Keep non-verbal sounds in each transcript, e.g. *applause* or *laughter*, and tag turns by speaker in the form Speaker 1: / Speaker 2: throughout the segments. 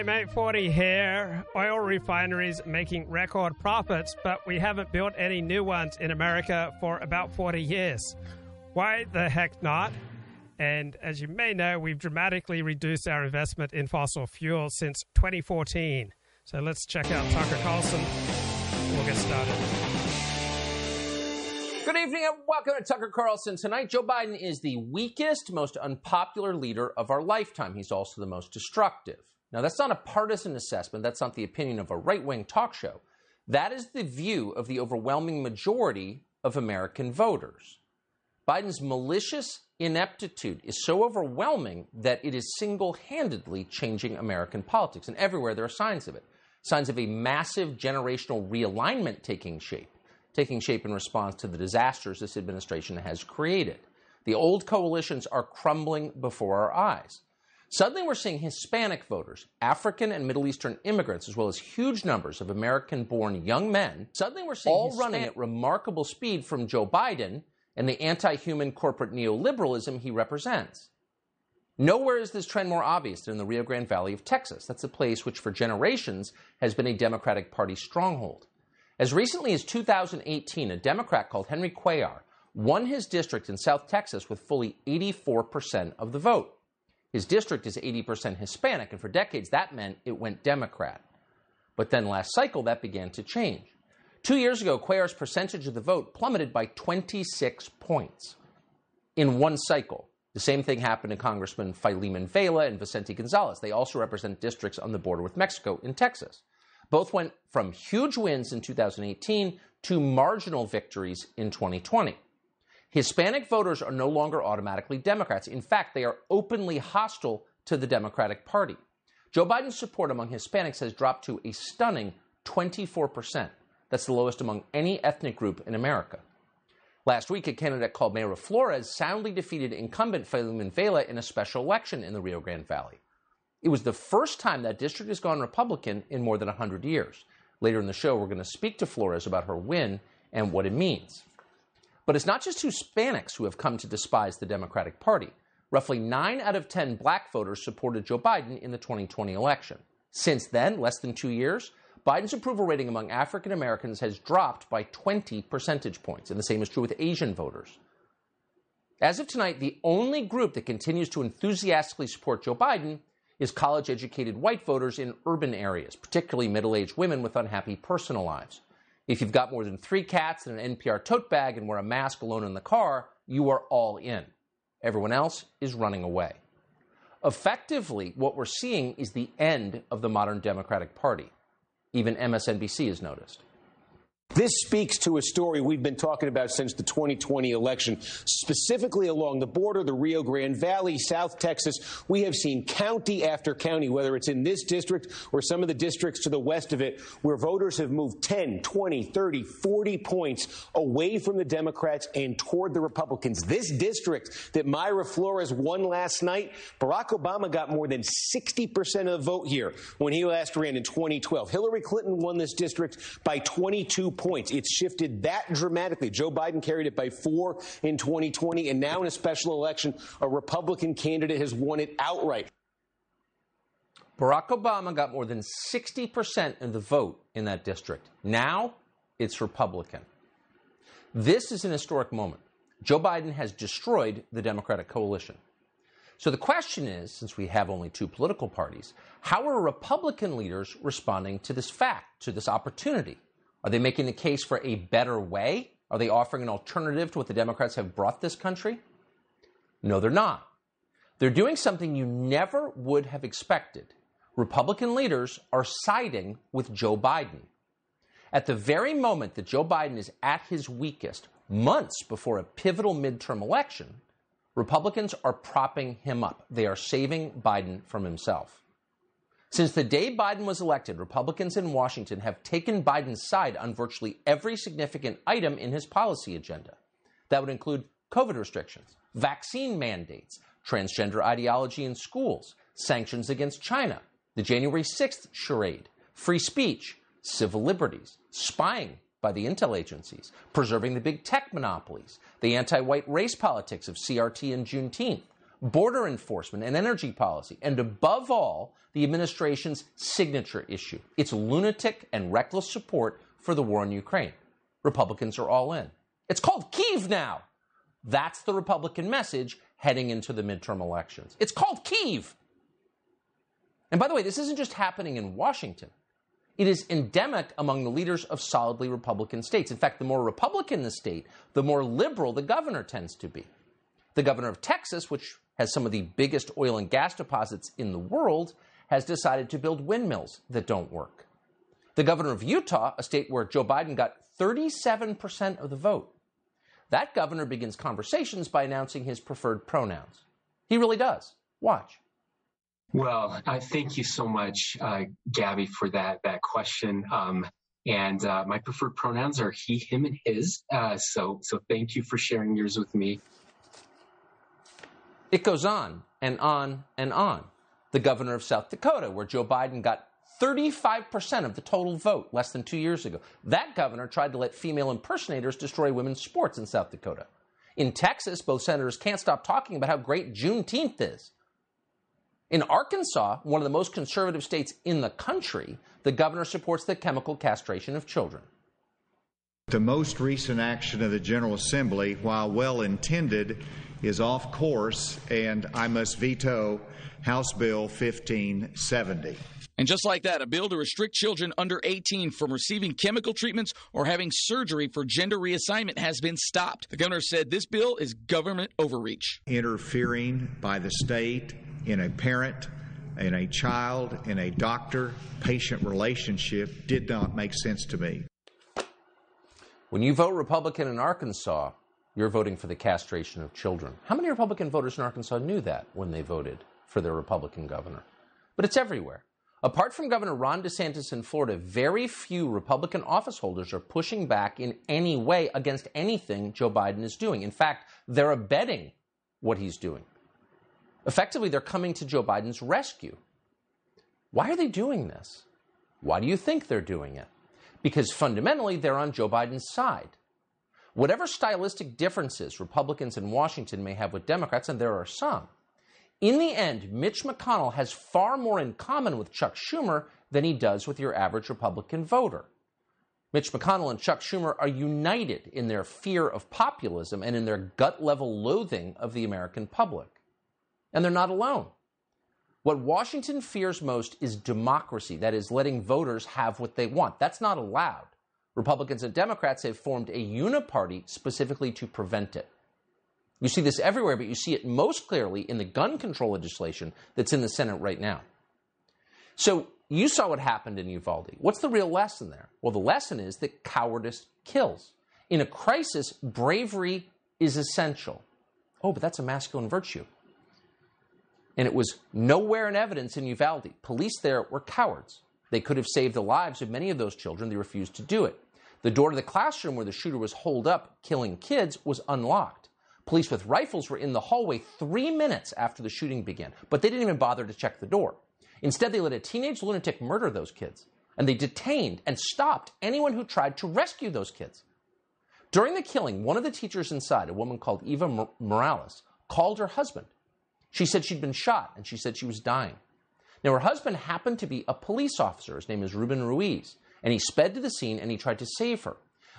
Speaker 1: Day mate 40 here. Oil refineries making record profits, but we haven't built any new ones in America for about 40 years. Why the heck not? And as you may know, we've dramatically reduced our investment in fossil fuels since 2014. So let's check out Tucker Carlson. We'll get started.
Speaker 2: Good evening and welcome to Tucker Carlson. Tonight, Joe Biden is the weakest, most unpopular leader of our lifetime. He's also the most destructive. Now, that's not a partisan assessment. That's not the opinion of a right wing talk show. That is the view of the overwhelming majority of American voters. Biden's malicious ineptitude is so overwhelming that it is single handedly changing American politics. And everywhere there are signs of it signs of a massive generational realignment taking shape, taking shape in response to the disasters this administration has created. The old coalitions are crumbling before our eyes. Suddenly, we're seeing Hispanic voters, African and Middle Eastern immigrants, as well as huge numbers of American born young men. Suddenly, we're seeing all running at remarkable speed from Joe Biden and the anti human corporate neoliberalism he represents. Nowhere is this trend more obvious than in the Rio Grande Valley of Texas. That's a place which, for generations, has been a Democratic Party stronghold. As recently as 2018, a Democrat called Henry Cuellar won his district in South Texas with fully 84% of the vote. His district is 80% Hispanic, and for decades that meant it went Democrat. But then last cycle, that began to change. Two years ago, Cuellar's percentage of the vote plummeted by 26 points in one cycle. The same thing happened to Congressman Filemon Vela and Vicente Gonzalez. They also represent districts on the border with Mexico in Texas. Both went from huge wins in 2018 to marginal victories in 2020. Hispanic voters are no longer automatically Democrats. In fact, they are openly hostile to the Democratic Party. Joe Biden's support among Hispanics has dropped to a stunning 24%. That's the lowest among any ethnic group in America. Last week, a candidate called Mayra Flores soundly defeated incumbent Filemon Vela in a special election in the Rio Grande Valley. It was the first time that district has gone Republican in more than 100 years. Later in the show, we're going to speak to Flores about her win and what it means. But it's not just Hispanics who have come to despise the Democratic Party. Roughly 9 out of 10 black voters supported Joe Biden in the 2020 election. Since then, less than two years, Biden's approval rating among African Americans has dropped by 20 percentage points, and the same is true with Asian voters. As of tonight, the only group that continues to enthusiastically support Joe Biden is college educated white voters in urban areas, particularly middle aged women with unhappy personal lives. If you've got more than three cats and an NPR tote bag and wear a mask alone in the car, you are all in. Everyone else is running away. Effectively, what we're seeing is the end of the modern Democratic Party. Even MSNBC has noticed.
Speaker 3: This speaks to a story we've been talking about since the 2020 election, specifically along the border, the Rio Grande Valley, South Texas. We have seen county after county, whether it's in this district or some of the districts to the west of it, where voters have moved 10, 20, 30, 40 points away from the Democrats and toward the Republicans. This district that Mayra Flores won last night, Barack Obama got more than 60% of the vote here when he last ran in 2012. Hillary Clinton won this district by 22 points. It's shifted that dramatically. Joe Biden carried it by four in 2020, and now in a special election, a Republican candidate has won it outright.
Speaker 2: Barack Obama got more than 60% of the vote in that district. Now it's Republican. This is an historic moment. Joe Biden has destroyed the Democratic coalition. So the question is since we have only two political parties, how are Republican leaders responding to this fact, to this opportunity? Are they making the case for a better way? Are they offering an alternative to what the Democrats have brought this country? No, they're not. They're doing something you never would have expected. Republican leaders are siding with Joe Biden. At the very moment that Joe Biden is at his weakest, months before a pivotal midterm election, Republicans are propping him up. They are saving Biden from himself. Since the day Biden was elected, Republicans in Washington have taken Biden's side on virtually every significant item in his policy agenda. That would include COVID restrictions, vaccine mandates, transgender ideology in schools, sanctions against China, the January 6th charade, free speech, civil liberties, spying by the intel agencies, preserving the big tech monopolies, the anti white race politics of CRT and Juneteenth, border enforcement, and energy policy, and above all, the administration's signature issue its lunatic and reckless support for the war in Ukraine. Republicans are all in. It's called Kiev now. That's the Republican message heading into the midterm elections. It's called Kiev. And by the way, this isn't just happening in Washington. It is endemic among the leaders of solidly Republican states. In fact, the more Republican the state, the more liberal the governor tends to be. The governor of Texas, which has some of the biggest oil and gas deposits in the world, has decided to build windmills that don't work. The governor of Utah, a state where Joe Biden got 37% of the vote, that governor begins conversations by announcing his preferred pronouns. He really does. Watch.
Speaker 4: Well, uh, thank you so much, uh, Gabby, for that that question. Um, and uh, my preferred pronouns are he, him, and his. Uh, so, so thank you for sharing yours with me.
Speaker 2: It goes on and on and on. The governor of South Dakota, where Joe Biden got 35% of the total vote less than two years ago. That governor tried to let female impersonators destroy women's sports in South Dakota. In Texas, both senators can't stop talking about how great Juneteenth is. In Arkansas, one of the most conservative states in the country, the governor supports the chemical castration of children.
Speaker 5: The most recent action of the General Assembly, while well intended, is off course, and I must veto House Bill 1570.
Speaker 6: And just like that, a bill to restrict children under 18 from receiving chemical treatments or having surgery for gender reassignment has been stopped. The governor said this bill is government overreach.
Speaker 5: Interfering by the state in a parent, in a child, in a doctor patient relationship did not make sense to me.
Speaker 2: When you vote Republican in Arkansas, you're voting for the castration of children. How many Republican voters in Arkansas knew that when they voted for their Republican governor? But it's everywhere. Apart from Governor Ron DeSantis in Florida, very few Republican office holders are pushing back in any way against anything Joe Biden is doing. In fact, they're abetting what he's doing. Effectively, they're coming to Joe Biden's rescue. Why are they doing this? Why do you think they're doing it? Because fundamentally, they're on Joe Biden's side. Whatever stylistic differences Republicans in Washington may have with Democrats, and there are some, in the end, Mitch McConnell has far more in common with Chuck Schumer than he does with your average Republican voter. Mitch McConnell and Chuck Schumer are united in their fear of populism and in their gut level loathing of the American public. And they're not alone. What Washington fears most is democracy, that is, letting voters have what they want. That's not allowed. Republicans and Democrats have formed a uniparty specifically to prevent it. You see this everywhere, but you see it most clearly in the gun control legislation that's in the Senate right now. So you saw what happened in Uvalde. What's the real lesson there? Well, the lesson is that cowardice kills. In a crisis, bravery is essential. Oh, but that's a masculine virtue. And it was nowhere in evidence in Uvalde. Police there were cowards. They could have saved the lives of many of those children. They refused to do it. The door to the classroom where the shooter was holed up killing kids was unlocked. Police with rifles were in the hallway three minutes after the shooting began, but they didn't even bother to check the door. Instead, they let a teenage lunatic murder those kids, and they detained and stopped anyone who tried to rescue those kids. During the killing, one of the teachers inside, a woman called Eva Morales, called her husband. She said she'd been shot and she said she was dying. Now, her husband happened to be a police officer. His name is Ruben Ruiz, and he sped to the scene and he tried to save her.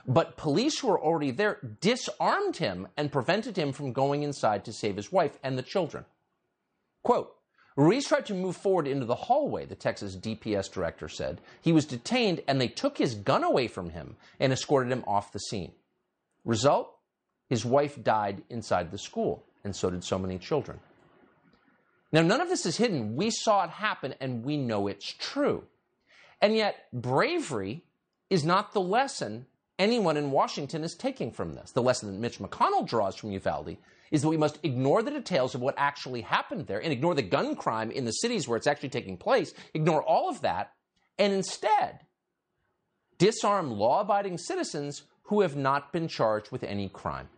Speaker 2: But police who were already there disarmed him and prevented him from going inside to save his wife and the children. Quote, Ruiz tried to move forward into the hallway, the Texas DPS director said. He was detained and they took his gun away from him and escorted him off the scene. Result? His wife died inside the school, and so did so many children. Now, none of this is hidden. We saw it happen and we know it's true. And yet, bravery is not the lesson anyone in Washington is taking from this. The lesson that Mitch McConnell draws from Uvalde is that we must ignore the details of what actually happened there and ignore the gun crime in the cities where it's actually taking place, ignore all of that, and instead disarm law abiding citizens who have not been charged with any crime.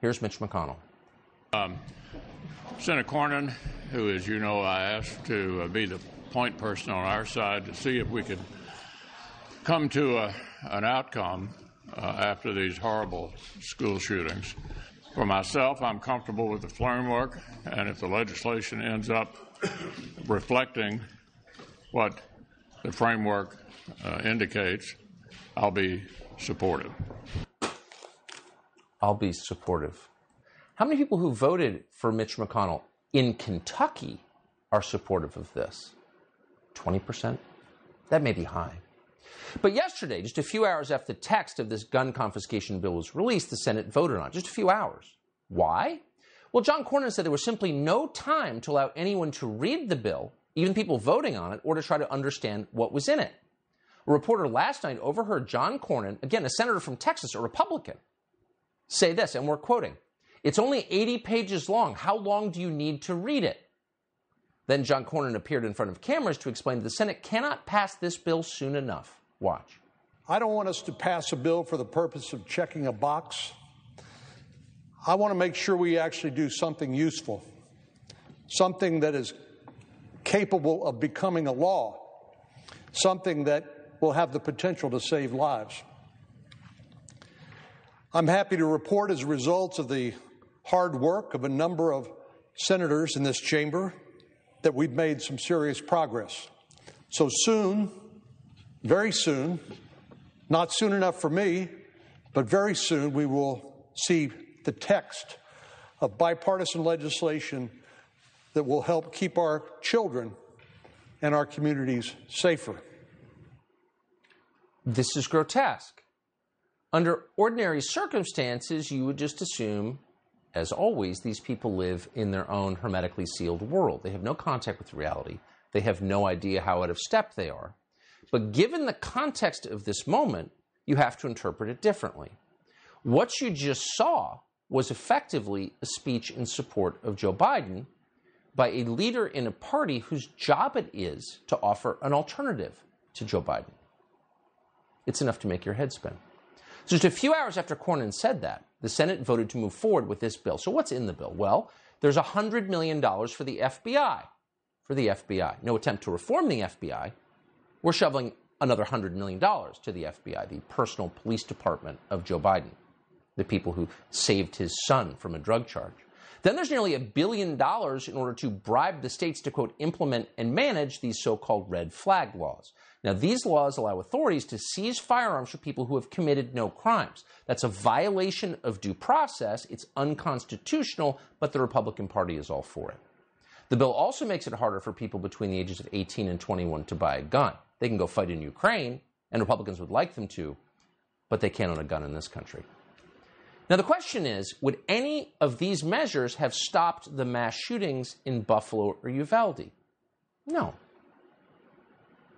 Speaker 2: Here's Mitch McConnell. Um,
Speaker 7: Senator Cornyn, who, as you know, I asked to uh, be the point person on our side to see if we could come to a, an outcome uh, after these horrible school shootings. For myself, I'm comfortable with the framework, and if the legislation ends up reflecting what the framework uh, indicates, I'll be supportive.
Speaker 2: I'll be supportive. How many people who voted for Mitch McConnell in Kentucky are supportive of this? 20%? That may be high. But yesterday, just a few hours after the text of this gun confiscation bill was released, the Senate voted on it. Just a few hours. Why? Well, John Cornyn said there was simply no time to allow anyone to read the bill, even people voting on it, or to try to understand what was in it. A reporter last night overheard John Cornyn, again, a senator from Texas, a Republican, say this, and we're quoting It's only 80 pages long. How long do you need to read it? Then John Cornyn appeared in front of cameras to explain that the Senate cannot pass this bill soon enough. Watch.
Speaker 8: I don't want us to pass a bill for the purpose of checking a box. I want to make sure we actually do something useful, something that is capable of becoming a law, something that will have the potential to save lives. I'm happy to report, as a result of the hard work of a number of senators in this chamber, that we've made some serious progress. So soon, very soon, not soon enough for me, but very soon, we will see the text of bipartisan legislation that will help keep our children and our communities safer.
Speaker 2: This is grotesque. Under ordinary circumstances, you would just assume, as always, these people live in their own hermetically sealed world. They have no contact with reality. They have no idea how out of step they are. But given the context of this moment, you have to interpret it differently. What you just saw was effectively a speech in support of Joe Biden by a leader in a party whose job it is to offer an alternative to Joe Biden. It's enough to make your head spin. So, just a few hours after Cornyn said that, the Senate voted to move forward with this bill. So, what's in the bill? Well, there's $100 million for the FBI. For the FBI. No attempt to reform the FBI. We're shoveling another $100 million to the FBI, the personal police department of Joe Biden, the people who saved his son from a drug charge. Then there's nearly a billion dollars in order to bribe the states to, quote, implement and manage these so called red flag laws. Now, these laws allow authorities to seize firearms for people who have committed no crimes. That's a violation of due process. It's unconstitutional, but the Republican Party is all for it. The bill also makes it harder for people between the ages of 18 and 21 to buy a gun. They can go fight in Ukraine, and Republicans would like them to, but they can't own a gun in this country. Now, the question is would any of these measures have stopped the mass shootings in Buffalo or Uvalde? No.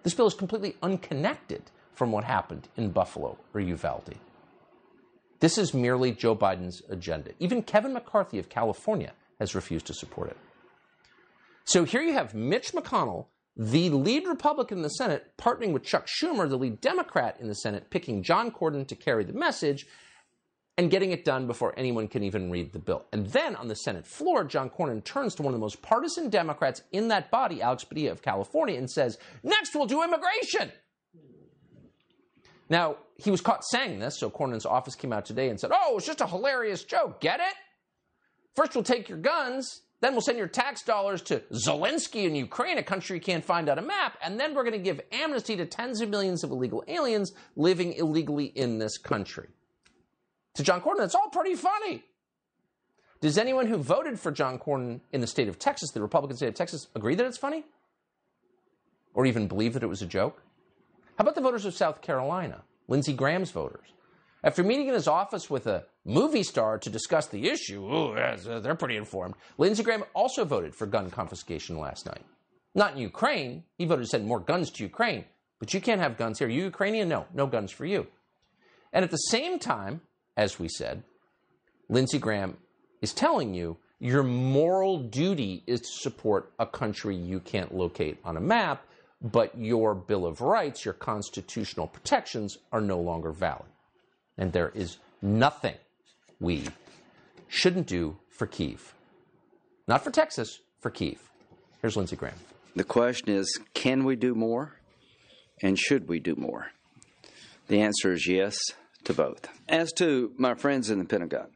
Speaker 2: This bill is completely unconnected from what happened in Buffalo or Uvalde. This is merely Joe Biden's agenda. Even Kevin McCarthy of California has refused to support it. So here you have Mitch McConnell, the lead Republican in the Senate, partnering with Chuck Schumer, the lead Democrat in the Senate, picking John Cornyn to carry the message and getting it done before anyone can even read the bill. And then on the Senate floor, John Cornyn turns to one of the most partisan Democrats in that body, Alex Padilla of California, and says, Next, we'll do immigration. Now, he was caught saying this, so Cornyn's office came out today and said, Oh, it's just a hilarious joke. Get it? First, we'll take your guns, then we'll send your tax dollars to Zelensky in Ukraine, a country you can't find on a map, and then we're going to give amnesty to tens of millions of illegal aliens living illegally in this country to John Cornyn. It's all pretty funny. Does anyone who voted for John Cornyn in the state of Texas, the Republican state of Texas, agree that it's funny? Or even believe that it was a joke? How about the voters of South Carolina, Lindsey Graham's voters? After meeting in his office with a movie star to discuss the issue, ooh, uh, they're pretty informed, Lindsey Graham also voted for gun confiscation last night. Not in Ukraine. He voted to send more guns to Ukraine. But you can't have guns here. You Ukrainian? No, no guns for you. And at the same time, as we said, Lindsey Graham is telling you your moral duty is to support a country you can't locate on a map, but your Bill of Rights, your constitutional protections, are no longer valid. And there is nothing we shouldn't do for Kiev. Not for Texas, for Kiev. Here's Lindsey Graham.
Speaker 9: The question is can we do more? And should we do more? The answer is yes to both. As to my friends in the Pentagon,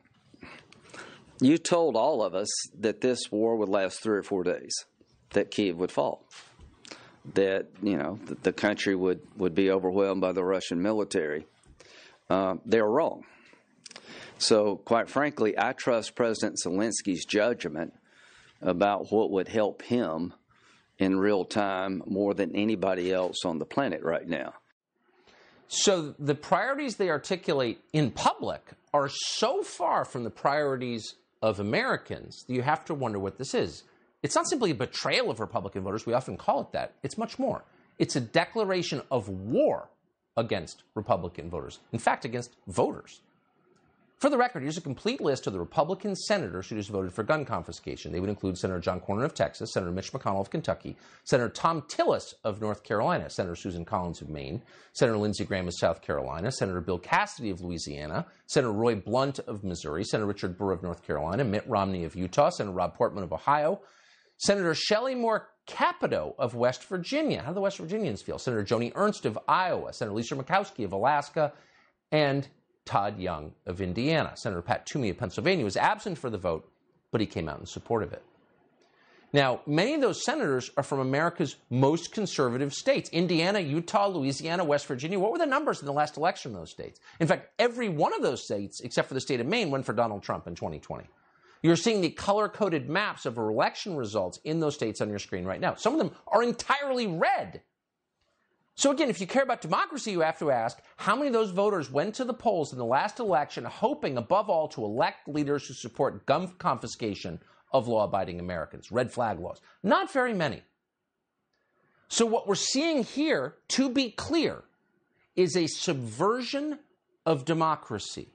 Speaker 9: You told all of us that this war would last three or four days, that Kiev would fall, that you know the, country would would be overwhelmed by the Russian military. Uh, they're wrong. So, quite frankly, I trust President Zelensky's judgment about what would help him in real time more than anybody else on the planet right now.
Speaker 2: So the priorities they articulate in public are so far from the priorities of Americans that you have to wonder what this is. It's not simply a betrayal of Republican voters, we often call it that. It's much more. It's a declaration of war against Republican voters, in fact, against voters. For the record, here's a complete list of the Republican senators who just voted for gun confiscation. They would include Senator John Cornyn of Texas, Senator Mitch McConnell of Kentucky, Senator Thom Tillis of North Carolina, Senator Susan Collins of Maine, Senator Lindsey Graham of South Carolina, Senator Bill Cassidy of Louisiana, Senator Roy Blunt of Missouri, Senator Richard Burr of North Carolina, Mitt Romney of Utah, Senator Rob Portman of Ohio, Senator Shelley Moore Capito of West Virginia. How do the West Virginians feel? Senator Joni Ernst of Iowa, Senator Lisa Murkowski of Alaska, and Todd Young of Indiana. Senator Pat Toomey of Pennsylvania was absent for the vote, but he came out in support of it. Now, many of those senators are from America's most conservative states Indiana, Utah, Louisiana, West Virginia. What were the numbers in the last election in those states? In fact, every one of those states, except for the state of Maine, went for Donald Trump in 2020. You're seeing the color coded maps of election results in those states on your screen right now. Some of them are entirely red. So, again, if you care about democracy, you have to ask how many of those voters went to the polls in the last election hoping, above all, to elect leaders who support gun confiscation of law abiding Americans, red flag laws? Not very many. So, what we're seeing here, to be clear, is a subversion of democracy.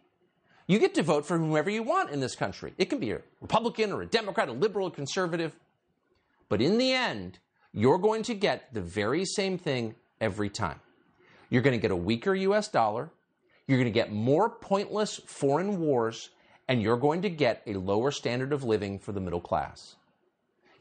Speaker 2: You get to vote for whomever you want in this country. It can be a Republican or a Democrat, a liberal, a conservative. But in the end, you're going to get the very same thing every time. You're going to get a weaker US dollar, you're going to get more pointless foreign wars, and you're going to get a lower standard of living for the middle class.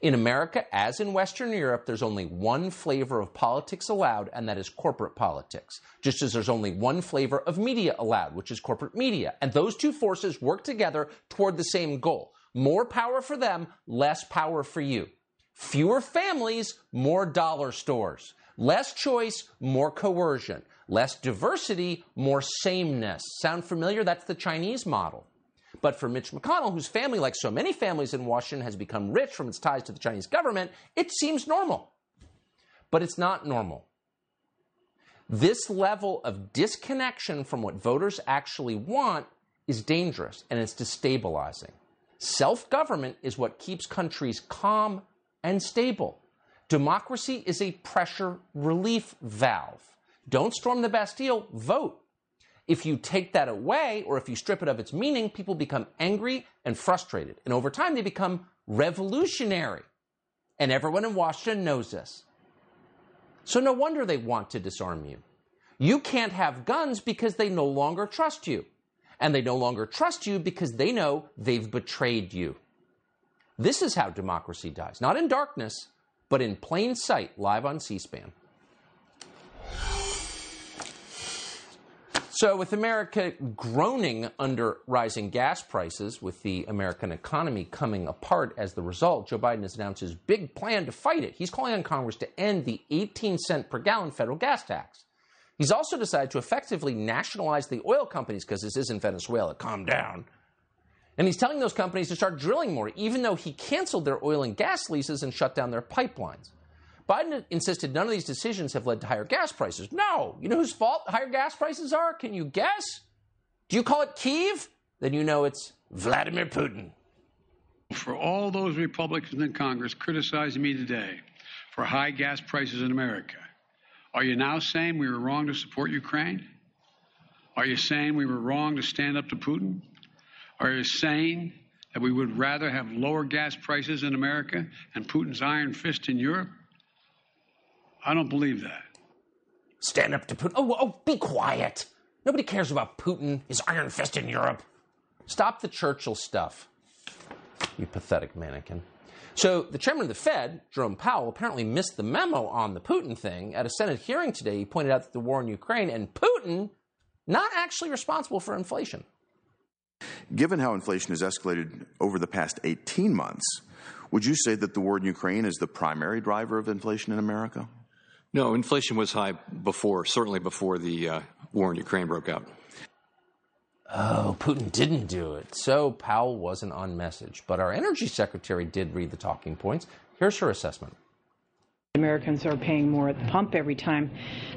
Speaker 2: In America, as in Western Europe, there's only one flavor of politics allowed, and that is corporate politics. Just as there's only one flavor of media allowed, which is corporate media. And those two forces work together toward the same goal more power for them, less power for you. Fewer families, more dollar stores. Less choice, more coercion. Less diversity, more sameness. Sound familiar? That's the Chinese model. But for Mitch McConnell, whose family, like so many families in Washington, has become rich from its ties to the Chinese government, it seems normal. But it's not normal. This level of disconnection from what voters actually want is dangerous and it's destabilizing. Self government is what keeps countries calm and stable. Democracy is a pressure relief valve. Don't storm the Bastille, vote. If you take that away or if you strip it of its meaning, people become angry and frustrated. And over time, they become revolutionary. And everyone in Washington knows this. So no wonder they want to disarm you. You can't have guns because they no longer trust you. And they no longer trust you because they know they've betrayed you. This is how democracy dies. Not in darkness, but in plain sight, live on C SPAN. So, with America groaning under rising gas prices, with the American economy coming apart as the result, Joe Biden has announced his big plan to fight it. He's calling on Congress to end the 18 cent per gallon federal gas tax. He's also decided to effectively nationalize the oil companies because this isn't Venezuela. Calm down. And he's telling those companies to start drilling more, even though he canceled their oil and gas leases and shut down their pipelines. Biden insisted none of these decisions have led to higher gas prices. No. You know whose fault higher gas prices are? Can you guess? Do you call it Kiev? Then you know it's Vladimir Putin.
Speaker 10: For all those Republicans in Congress criticizing me today for high gas prices in America, are you now saying we were wrong to support Ukraine? Are you saying we were wrong to stand up to Putin? Are you saying that we would rather have lower gas prices in America and Putin's iron fist in Europe? I don't believe that.
Speaker 2: Stand up to Putin. Oh, oh, be quiet. Nobody cares about Putin, his iron fist in Europe. Stop the Churchill stuff. You pathetic mannequin. So, the chairman of the Fed, Jerome Powell, apparently missed the memo on the Putin thing. At a Senate hearing today, he pointed out that the war in Ukraine and Putin not actually responsible for inflation.
Speaker 11: Given how inflation has escalated over the past 18 months, would you say that the war in Ukraine is the primary driver of inflation in America?
Speaker 12: No, inflation was high before, certainly before the uh, war in Ukraine broke out.
Speaker 2: Oh, Putin didn't do it. So Powell wasn't on message. But our energy secretary did read the talking points. Here's her assessment.
Speaker 13: Americans are paying more at the pump every time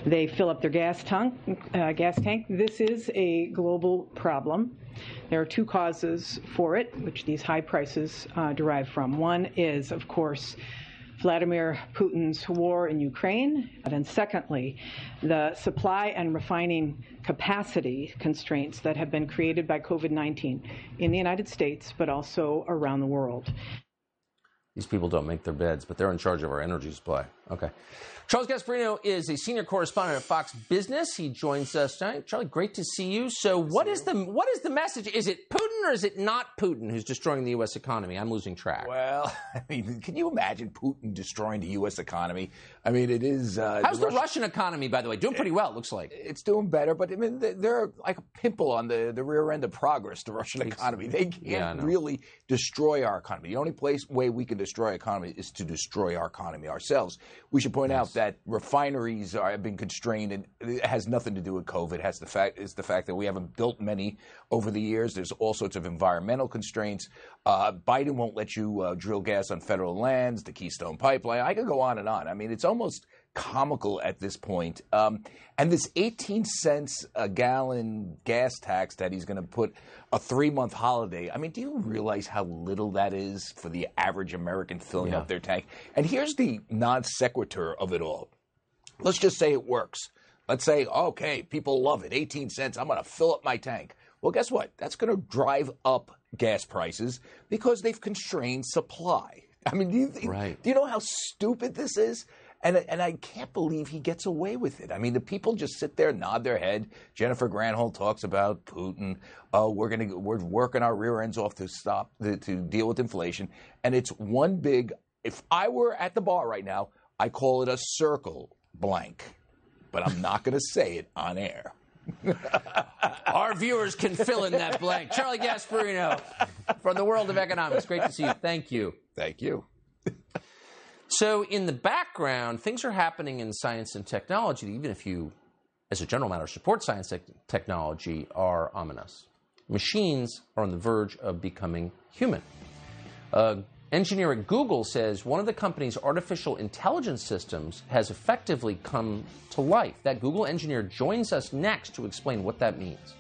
Speaker 13: they fill up their gas tank. Uh, gas tank. This is a global problem. There are two causes for it, which these high prices uh, derive from. One is, of course, Vladimir Putin's war in Ukraine. And secondly, the supply and refining capacity constraints that have been created by COVID 19 in the United States, but also around the world.
Speaker 2: These people don't make their beds, but they're in charge of our energy supply. Okay. Charles Gasparino is a senior correspondent at Fox Business. He joins us tonight. Charlie, great to see you. So, what is the what is the message? Is it Putin or is it not Putin who's destroying the U.S. economy? I'm losing track.
Speaker 14: Well, *laughs* I mean, can you imagine Putin destroying the U.S. economy? I mean, it is. Uh,
Speaker 2: How's the, Russian, Russian economy, by the way, doing pretty well? It looks like
Speaker 14: it's doing better, but I mean, they're like a pimple on the, the rear end of progress. The Russian economy, they can't yeah, really destroy our economy. The only place way we can destroy our economy is to destroy our economy ourselves. We should point yes. out that refineries are, have been constrained, and it has nothing to do with COVID. It has the fact is the fact that we haven't built many over the years. There's all sorts of environmental constraints. Uh, Biden won't let you uh, drill gas on federal lands. The Keystone Pipeline. I could go on and on. I mean, it's almost comical at this point. Um, and this 18 cents a gallon gas tax that he's going to put a three month holiday. I mean, do you realize how little that is for the average American filling yeah. up their tank? And here's the non sequitur of it all. Let's just say it works. Let's say, okay, people love it. 18 cents. I'm going to fill up my tank. Well, guess what? That's going to drive up gas prices because they've constrained supply. I mean, do you, think, right. do you know how stupid this is? And, and I can't believe he gets away with it. I mean, the people just sit there, nod their head. Jennifer Granholm talks about Putin. Oh, we're gonna we're working our rear ends off to stop the, to deal with inflation, and it's one big. If I were at the bar right now, I call it a circle blank, but I'm not going to say it on air. *laughs*
Speaker 2: Our viewers can fill in that blank. Charlie Gasparino from the world of economics. Great to see you. Thank you.
Speaker 14: Thank you. *laughs*
Speaker 2: so, in the background, things are happening in science and technology, even if you, as a general matter, support science and technology, are ominous. Machines are on the verge of becoming human. Uh, engineer at Google says one of the company's artificial intelligence systems has effectively come to life. That Google engineer joins us next to explain what that means.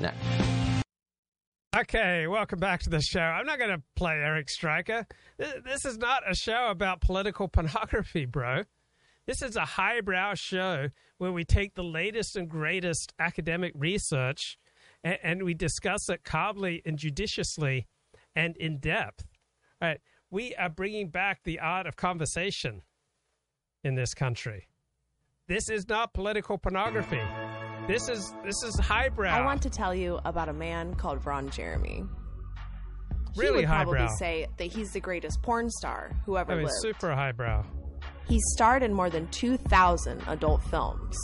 Speaker 2: Next.
Speaker 1: Okay, welcome back to the show. I'm not going to play Eric Striker. This is not a show about political *laughs* pornography, bro. This is a highbrow show where we take the latest and greatest academic research and, and we discuss it calmly and judiciously and in depth. All right, we are bringing back the art of conversation in this country. This is not political pornography. This is this is highbrow.
Speaker 15: I want to tell you about a man called Ron Jeremy.
Speaker 1: Really he
Speaker 15: would
Speaker 1: highbrow.
Speaker 15: probably say that he's the greatest porn star who ever
Speaker 1: I mean,
Speaker 15: lived.
Speaker 1: super highbrow.
Speaker 15: He starred in more than 2,000 adult films.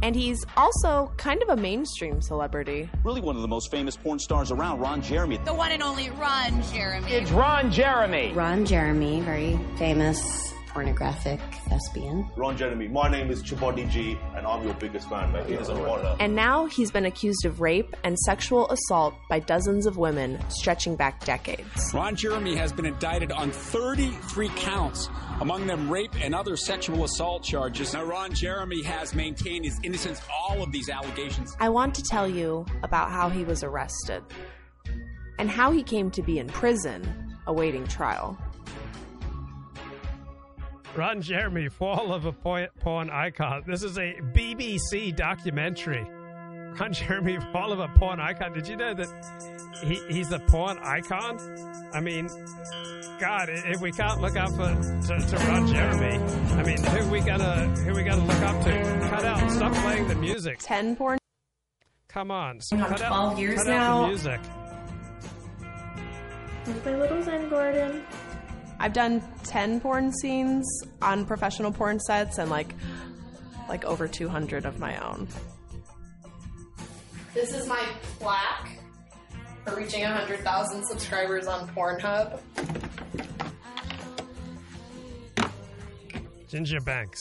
Speaker 15: And he's also kind of a mainstream celebrity.
Speaker 16: Really one of the most famous porn stars around, Ron Jeremy.
Speaker 17: The one and only Ron Jeremy.
Speaker 18: It's Ron Jeremy.
Speaker 19: Ron Jeremy, very famous pornographic thespian.
Speaker 20: Ron Jeremy, my name is Chibodi G, and I'm your biggest fan, man. It is an honor.
Speaker 15: And now he's been accused of rape and sexual assault by dozens of women, stretching back decades.
Speaker 21: Ron Jeremy has been indicted on 33 counts, among them rape and other sexual assault charges. Now, Ron Jeremy has maintained his innocence all of these allegations.
Speaker 15: I want to tell you about how he was arrested and how he came to be in prison awaiting trial.
Speaker 1: Ron Jeremy, Fall of a Porn Icon. This is a BBC documentary. Ron Jeremy, Fall of a Porn Icon. Did you know that he, he's a porn icon? I mean, God, if we can't look up for, to, to Ron Jeremy, I mean, who we gonna who we gonna look up to? Cut out, stop playing the music.
Speaker 15: Ten porn.
Speaker 1: Come on,
Speaker 22: cut
Speaker 1: out,
Speaker 22: years
Speaker 1: cut
Speaker 22: now.
Speaker 1: out the music.
Speaker 22: Here's my little Zen Gordon.
Speaker 15: I've done 10 porn scenes on professional porn sets and like like over 200 of my own.
Speaker 22: This is my plaque
Speaker 23: for reaching 100,000 subscribers on Pornhub.
Speaker 1: Ginger Banks.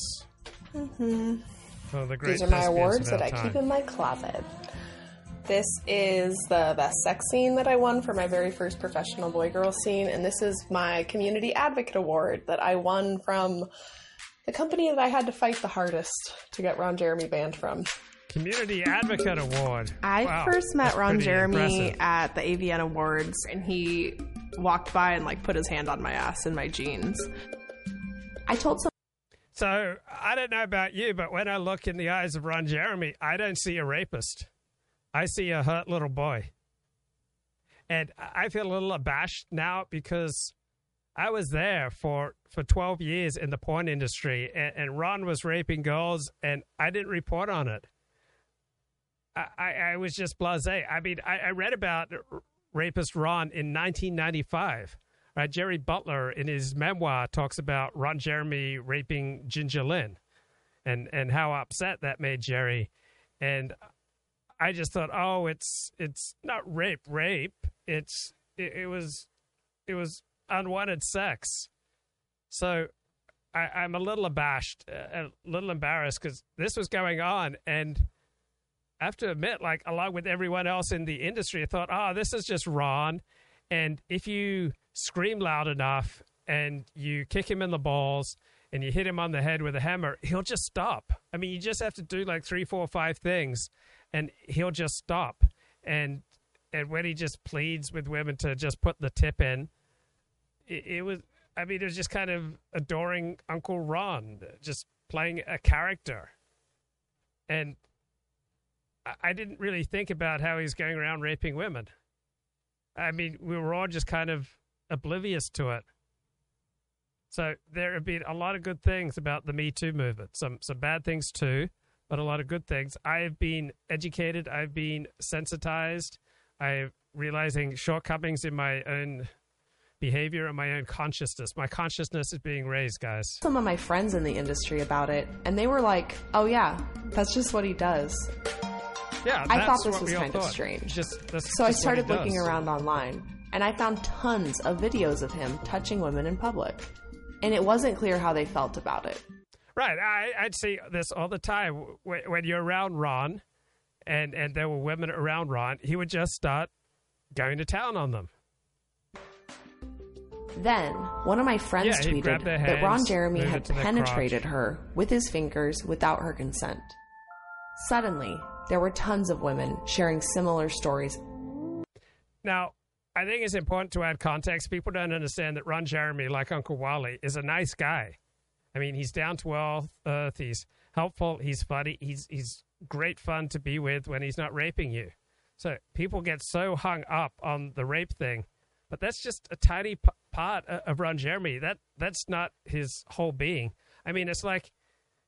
Speaker 23: Mm-hmm.
Speaker 1: One of the great
Speaker 23: These are my awards that I
Speaker 1: time.
Speaker 23: keep in my closet. This is the best sex scene that I won for my very first professional boy girl scene, and this is my Community Advocate Award that I won from the company that I had to fight the hardest to get Ron Jeremy banned from.
Speaker 1: Community Advocate Award.
Speaker 15: I
Speaker 1: Wow,
Speaker 15: first met
Speaker 1: that's
Speaker 15: Ron Jeremy
Speaker 1: impressive.
Speaker 15: at the AVN Awards, and he walked by and like put his hand on my ass in my jeans. I told some.
Speaker 1: So I don't know about you, but when I look in the eyes of Ron Jeremy, I don't see a rapist. I see a hurt little boy. And I feel a little abashed now because I was there for, for 12 years in the porn industry, and, and Ron was raping girls, and I didn't report on it. I, I, I was just blase. I mean, I, I read about rapist Ron in 1995. Right? Jerry Butler, in his memoir, talks about Ron Jeremy raping Ginger Lynn and, and how upset that made Jerry. And I just thought, oh, it's it's not rape, rape. It's it, it was it was unwanted sex. So I, I'm a little abashed, uh, a little embarrassed because this was going on, and I have to admit, like along with everyone else in the industry, I thought, oh, this is just Ron. And if you scream loud enough and you kick him in the balls and you hit him on the head with a hammer, he'll just stop. I mean, you just have to do like three, four, five things, and he'll just stop. And and when he just pleads with women to just put the tip in, it, it was. I mean, it was just kind of adoring Uncle Ron, just playing a character. And I- I didn't really think about how he's going around raping women. I mean, we were all just kind of oblivious to it. So there have been a lot of good things about the Me Too movement. Some some bad things too, but a lot of good things. I have been educated. I've been sensitized. I'm realizing shortcomings in my own behavior and my own consciousness. My consciousness is being raised, guys.
Speaker 15: Some of my friends in the industry about it, and they were like, "Oh yeah, that's just what he does."
Speaker 1: Yeah,
Speaker 15: I thought this was kind of strange.
Speaker 1: Just,
Speaker 15: so I started looking around online, and I found tons of videos of him touching women in public, and it wasn't clear how they felt about it.
Speaker 1: Right. I, I'd see this all the time. When, when you're around Ron and, and there were women around Ron, he would just start going to town on them.
Speaker 15: Then, one of my friends
Speaker 1: Yeah,
Speaker 15: tweeted
Speaker 1: their
Speaker 15: that Ron Jeremy had
Speaker 1: it to their
Speaker 15: penetrated her with his fingers without her consent. Suddenly, there were tons of women sharing similar stories.
Speaker 1: Now, I think it's important to add context. People don't understand that Ron Jeremy, like Uncle Wally, is a nice guy. I mean, he's down to earth. He's helpful. He's funny. He's he's great fun to be with when he's not raping you. So people get so hung up on the rape thing, but that's just a tiny p- part of Ron Jeremy. That that's not his whole being. I mean, it's like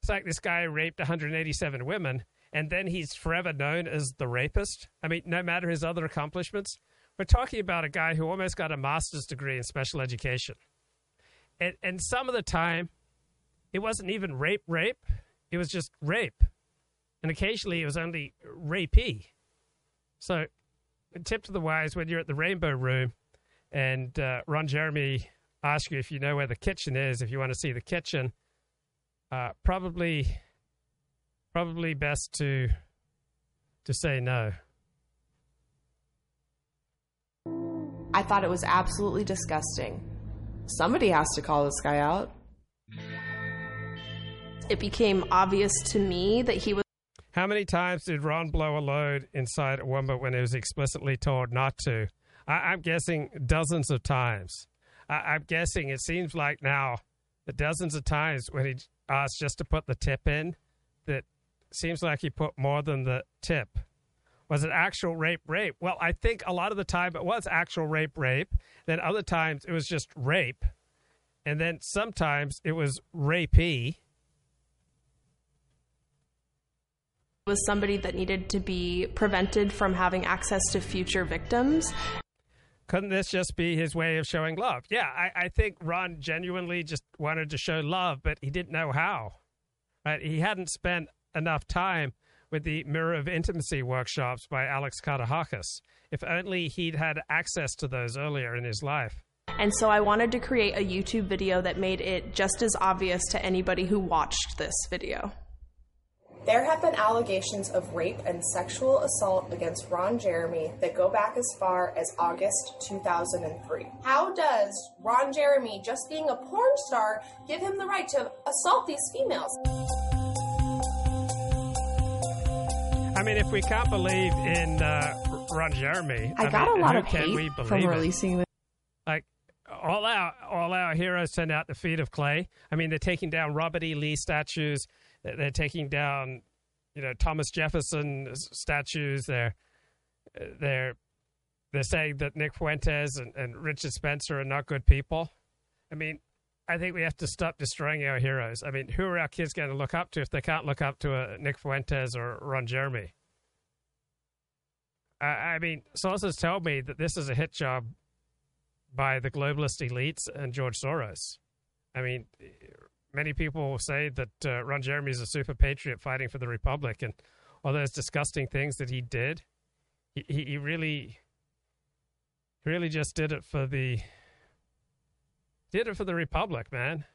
Speaker 1: it's like this guy raped 187 women, and then he's forever known as the rapist. I mean, no matter his other accomplishments, we're talking about a guy who almost got a master's degree in special education, and and some of the time, it wasn't even rape, rape. It was just rape, and occasionally it was only rapey. So, tip to the wise: when you're at the Rainbow Room, and uh, Ron Jeremy asks you if you know where the kitchen is, if you want to see the kitchen, uh, probably, probably best to to say no.
Speaker 15: I thought it was absolutely disgusting. Somebody has to call this guy out.
Speaker 23: It became obvious to me that he was
Speaker 1: How many times did Ron blow a load inside a woman when he was explicitly told not to? I, I'm guessing dozens of times. I, I'm guessing it seems like now the dozens of times when he asked just to put the tip in, that seems like he put more than the tip. Was it actual rape, rape? Well, I think a lot of the time it was actual rape, rape. Then other times it was just rape. And then sometimes it was rapey.
Speaker 23: Was somebody that needed to be prevented from having access to future victims.
Speaker 1: couldn't this just be his way of showing love? Yeah, I, I think Ron genuinely just wanted to show love, but he didn't know how. Right? He hadn't spent enough time with the Mirror of Intimacy workshops by Alex Katehakis. If only he'd had access to those earlier in his life.
Speaker 15: And so I wanted to create a YouTube video that made it just as obvious to anybody who watched this video.
Speaker 23: There have been allegations of rape and sexual assault against Ron Jeremy that go back as far as August 2003. How does Ron Jeremy, just being a porn star, give him the right to assault these females?
Speaker 1: I mean, if we can't believe in uh, Ron Jeremy,
Speaker 15: I, got
Speaker 1: mean,
Speaker 15: a lot of
Speaker 1: can
Speaker 15: hate from releasing this.
Speaker 1: Like all our all our heroes send out the feet of clay. I mean, they're taking down Robert E. Lee statues. They're taking down, you know, Thomas Jefferson statues. They're they're they're saying that Nick Fuentes and, and Richard Spencer are not good people. I mean, I think we have to stop destroying our heroes. I mean, who are our kids going to look up to if they can't look up to a Nick Fuentes or Ron Jeremy? I, I mean, sources tell me that this is a hit job by the globalist elites and George Soros. I mean, many people say that uh, Ron Jeremy is a super patriot fighting for the republic, and all those disgusting things that he did, he, he, really, really just did it for the, did it for the republic, man.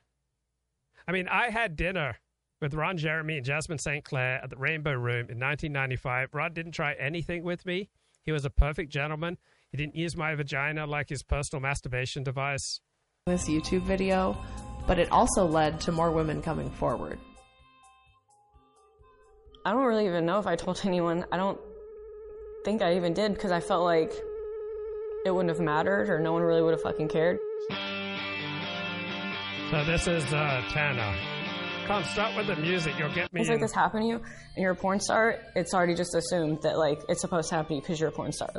Speaker 1: I mean, I had dinner with Ron Jeremy and Jasmin St. Claire at the Rainbow Room in 1995. Ron didn't try anything with me. He was a perfect gentleman. He didn't use my vagina like his personal masturbation device.
Speaker 15: This YouTube video, but it also led to more women coming forward.
Speaker 24: I don't really even know if I told *laughs* anyone. I don't think I even did because I felt like it wouldn't have mattered or no one really would have fucking cared.
Speaker 1: So this is uh, Tana. Come, start with the music. You'll get me.
Speaker 24: Things like this happen to you and you're a porn star, it's already just assumed that like it's supposed to happen to you because you're a porn star.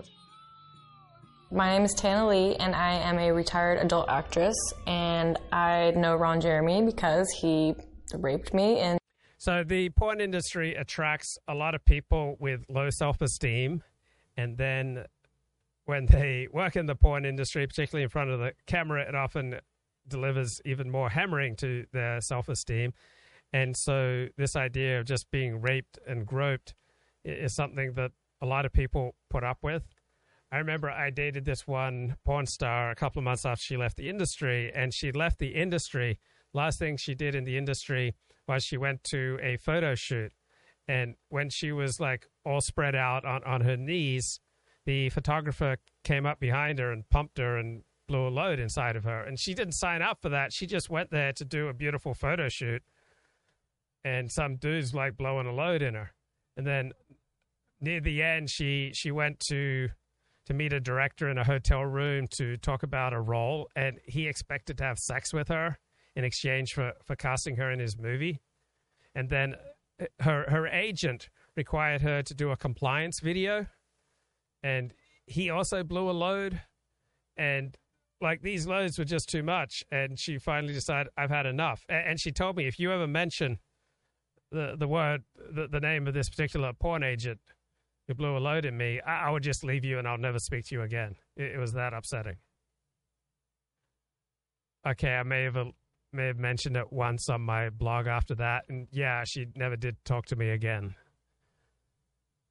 Speaker 24: My name is Tana Lea, and I am a retired adult actress. And I know Ron Jeremy because he raped me. And
Speaker 1: So the porn industry attracts a lot of people with low self-esteem, and then when they work in the porn industry, particularly in front of the camera, it often delivers even more hammering to their self-esteem. And so this idea of just being raped and groped is something that a lot of people put up with. I remember I dated this one porn star a couple of months after she left the industry, and she left the industry. Last thing she did in the industry was she went to a photo shoot. And when she was like all spread out on, on her knees, the photographer came up behind her and pumped her and blew a load inside of her. And she didn't sign up for that. She just went there to do a beautiful photo shoot. And some dude's like blowing a load in her. And then near the end, she, she went to to meet a director in a hotel room to talk about a role, and he expected to have sex with her in exchange for, for casting her in his movie. And then uh, her her agent required her to do a compliance video, and he also blew a load, and like these loads were just too much, and she finally decided I've had enough. A- And she told me if you ever mention the the word the, the name of this particular porn agent who blew a load in me, I, I would just leave you and I'll never speak to you again. It, it was that upsetting. Okay, I may have may have mentioned it once on my blog after that, and yeah, she never did talk to me again.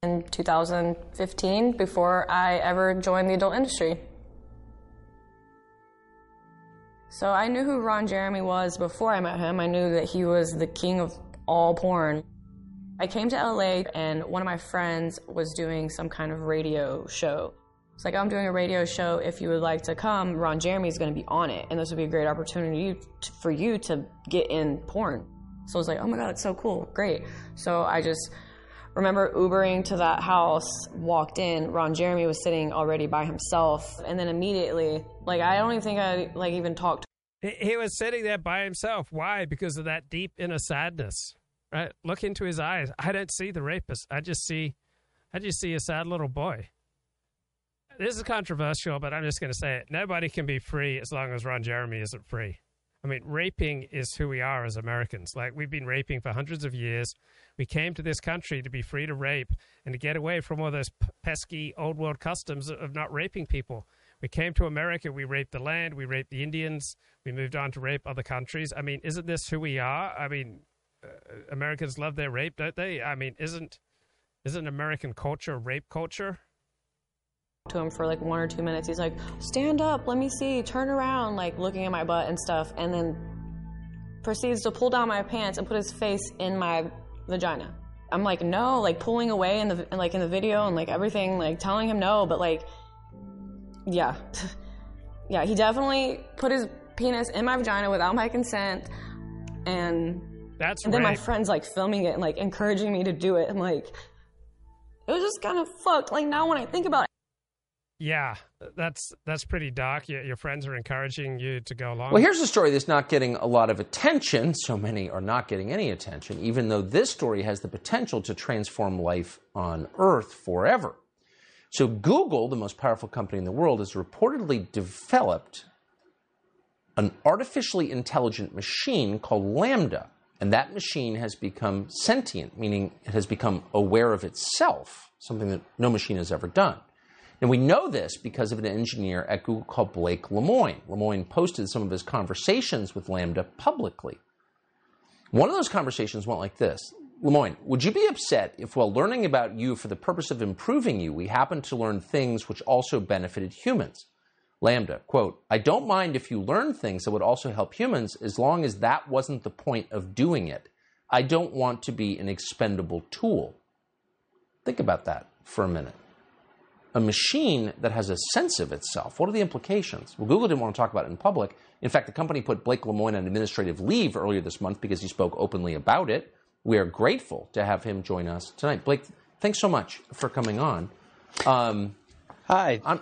Speaker 24: in 2015, before I ever joined the adult industry. So I knew who Ron Jeremy was before I met him. I knew that he was the king of all porn. I came to LA and one of my friends was doing some kind of radio show. It's like, I'm doing a radio show. If you would like to come, Ron Jeremy's going to be on it. And this would be a great opportunity t- for you to get in porn. So I was like, oh my God, it's so cool. Great. So I just remember Ubering to that house, walked in, Ron Jeremy was sitting already by himself. And then immediately, like, I don't even think I like even talked
Speaker 1: he was sitting there by himself. Why? Because of that deep inner sadness. Right? Look into his eyes. I don't see the rapist. I just see, I just see a sad little boy. This is controversial, but I'm just going to say it. Nobody can be free as long as Ron Jeremy isn't free. I mean, raping is who we are as Americans. Like, we've been raping for hundreds of years. We came to this country to be free to rape and to get away from all those pesky old world customs of not raping people. We came to America, we raped the land, we raped the Indians, we moved on to rape other countries. I mean, isn't this who we are? I mean, Americans love their rape, don't they? I mean, isn't Isn't American culture rape culture?
Speaker 24: To him for like one or two minutes. He's like, stand up, let me see, turn around, like looking at my butt and stuff, and then proceeds to pull down my pants and put his face in my vagina. I'm like, no, like pulling away in the like in the video and like everything, like telling him no, but like, yeah, *laughs* yeah, he definitely put his penis in my vagina without my consent, and
Speaker 1: that's
Speaker 24: and then my friends like filming it and like encouraging me to do it. I'm like, it was just kind of fucked. Like now when I think about it.
Speaker 1: Yeah, that's that's pretty dark. Your, your friends are encouraging you to go along.
Speaker 2: Well, here's a story that's not getting a lot of attention. So many are not getting any attention, even though this story has the potential to transform life on Earth forever. So, Google, the most powerful company in the world, has reportedly developed an artificially intelligent machine called LaMDA. And that machine has become sentient, meaning it has become aware of itself, something that no machine has ever done. And we know this because of an engineer at Google called Blake Lemoine. Lemoine posted some of his conversations with LaMDA publicly. One of those conversations went like this Lemoine, would you be upset if, while learning about you for the purpose of improving you, we happened to learn things which also benefited humans? LaMDA, quote, I don't mind if you learn things that would also help humans as long as that wasn't the point of doing it. I don't want to be an expendable tool. Think about that for a minute a machine that has a sense of itself. What are the implications? Well, Google didn't want to talk about it in public. In fact, the company put Blake Lemoine on administrative leave earlier this month because he spoke openly about it. We are grateful to have him join us tonight. Blake, thanks so much for coming on. Um,
Speaker 25: Hi.
Speaker 2: I'm,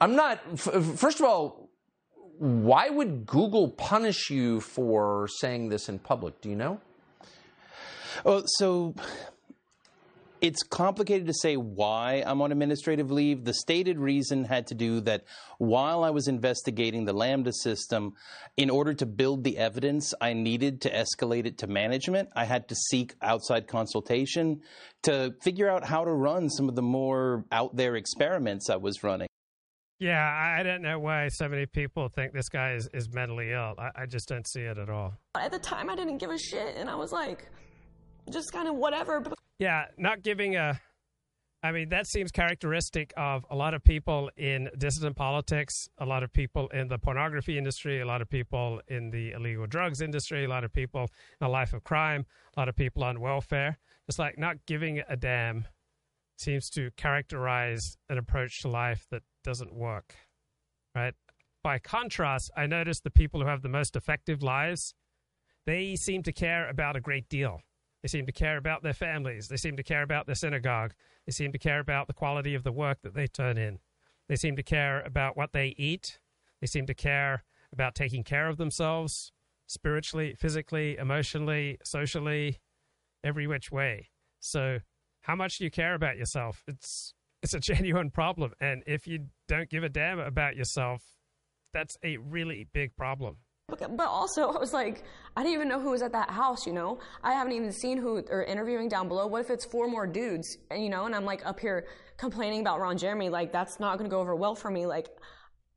Speaker 2: I'm not, first of all, why would Google punish you for saying this in public? Do you know?
Speaker 25: Oh, so it's complicated to say why I'm on administrative leave. The stated reason had to do that while I was investigating the LaMDA system, in order to build the evidence, I needed to escalate it to management. I had to seek outside consultation to figure out how to run some of the more out there experiments I was running.
Speaker 1: Yeah, I don't know why so many people think this guy is, is mentally ill. I, I just don't see it at all.
Speaker 24: At the time, I didn't give a shit, and I was like, just kind of whatever.
Speaker 1: Yeah, not giving a. I mean, that seems characteristic of a lot of people in dissident politics, a lot of people in the pornography industry, a lot of people in the illegal drugs industry, a lot of people in a life of crime, a lot of people on welfare. It's like not giving a damn seems to characterize an approach to life that doesn't work, right? By contrast, I notice the people who have the most effective lives, they seem to care about a great deal. They seem to care about their families. They seem to care about their synagogue. They seem to care about the quality of the work that they turn in. They seem to care about what they eat. They seem to care about taking care of themselves spiritually, physically, emotionally, socially, every which way. So, how much do you care about yourself? It's it's a *laughs* genuine problem, and if you don't give a damn about yourself, that's a really big problem.
Speaker 24: But also, *laughs* I was like, I didn't even know who was at that house, you know? I haven't even seen who they're interviewing down below. What if it's four more dudes, and, you know? And I'm like up here complaining about Ron Jeremy. Like, that's not going to go over well for me. Like,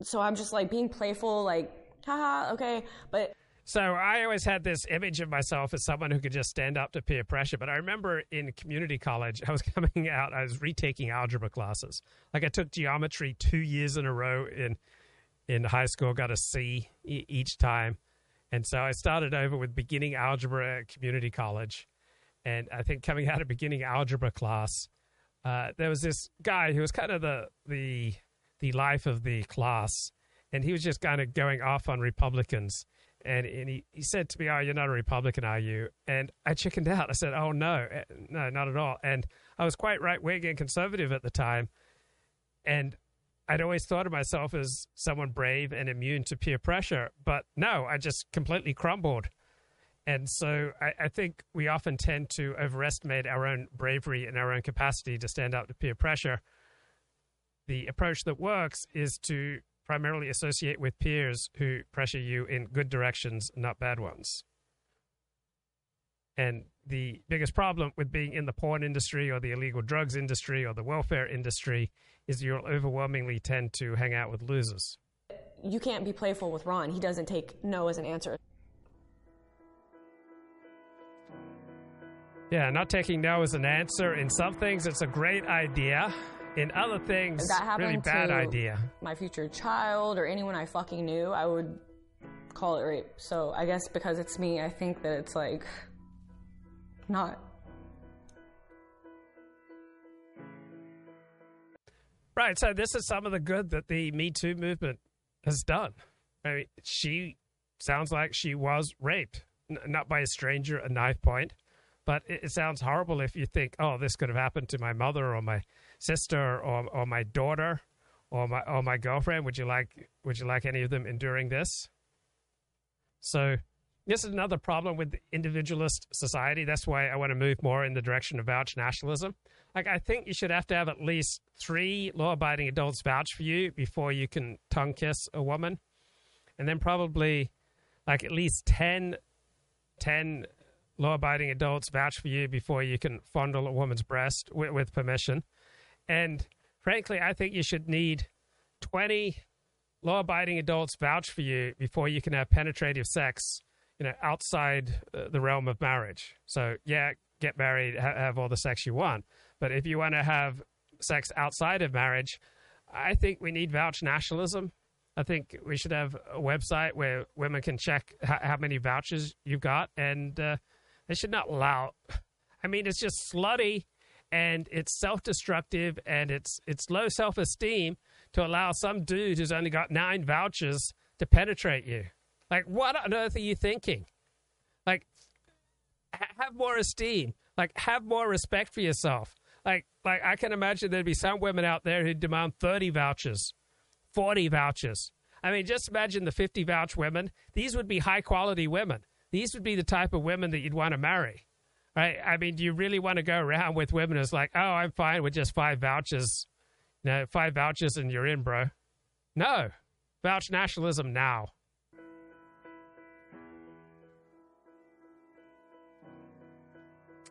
Speaker 24: so I'm just like being playful, like, haha, okay. But.
Speaker 1: So I always had this image of myself as someone who could just stand up to peer pressure. But I remember in community college, I was *laughs* coming out, I was retaking algebra classes. Like I took geometry two years in a row in in high school, got a C each time. And so I started over with beginning algebra at community college. And I think coming out of beginning algebra class, uh, there was this guy who was kind of the, the, the life of the class. And he was just kind of going off on Republicans. And, and he, he said to me, Oh, you're not a Republican, are you? And I chickened out. I said, Oh, no, eh, no, not at all. And I was quite right wing and conservative at the time. And I'd always thought of myself as someone brave and immune to peer pressure, but no, I just completely crumbled. And so I, I, think we often tend to overestimate our own bravery and our own capacity to stand up to peer pressure. The approach that works is to primarily associate with peers who pressure you in good directions, not bad ones. And the biggest problem with being in the porn industry or the illegal drugs industry or the welfare industry is you'll overwhelmingly tend to hang out with losers.
Speaker 24: You can't be playful with Ron. He doesn't take no as an answer.
Speaker 1: Yeah, not taking no as an answer. In some things, it's a great idea. In other things,
Speaker 24: that happened
Speaker 1: really bad
Speaker 24: to
Speaker 1: idea.
Speaker 24: my future child or anyone I fucking knew, I would call it rape. So I guess because it's me, I think that it's like not.
Speaker 1: Right. So this is some of the good that the Me Too movement has done. I mean, she sounds like she was raped, N- not by a stranger at knife point, but it, it sounds horrible if you think, oh, this could have happened to my mother or my sister or or my daughter or my or my girlfriend. Would you like Would you like any of them enduring this? So. This is another problem with individualist society. That's why I want to move more in the direction of vouch nationalism. Like, I think you should have to have at least three law abiding adults vouch for you before you can tongue kiss a woman. And then probably like at least 10, 10 law abiding adults vouch for you before you can fondle a woman's breast with, with permission. And frankly, I think you should need 20 law abiding adults vouch for you before you can have penetrative sex you know outside uh, the realm of marriage. So yeah get married ha- have all the sex you want. But if you want to have sex outside of marriage i think we need vouch nationalism. I think we should have a website where women can check h- how many vouchers you've got. And uh, they should not allow i mean it's just slutty and it's self-destructive and it's it's low self-esteem to allow some dude who's only got nine vouchers to penetrate you like, what on earth are you thinking? Like, ha- have more esteem. Like, have more respect for yourself. Like, like I can imagine there'd be some women out there who demand thirty vouchers, forty vouchers. I mean, just imagine the fifty vouch women. These would be high quality women. These would be the type of women that you'd want to marry, right? I mean, do you really want to go around with women who's like, oh, I'm fine with just five vouchers, you know, five vouchers and you're in, bro? No, vouch nationalism now.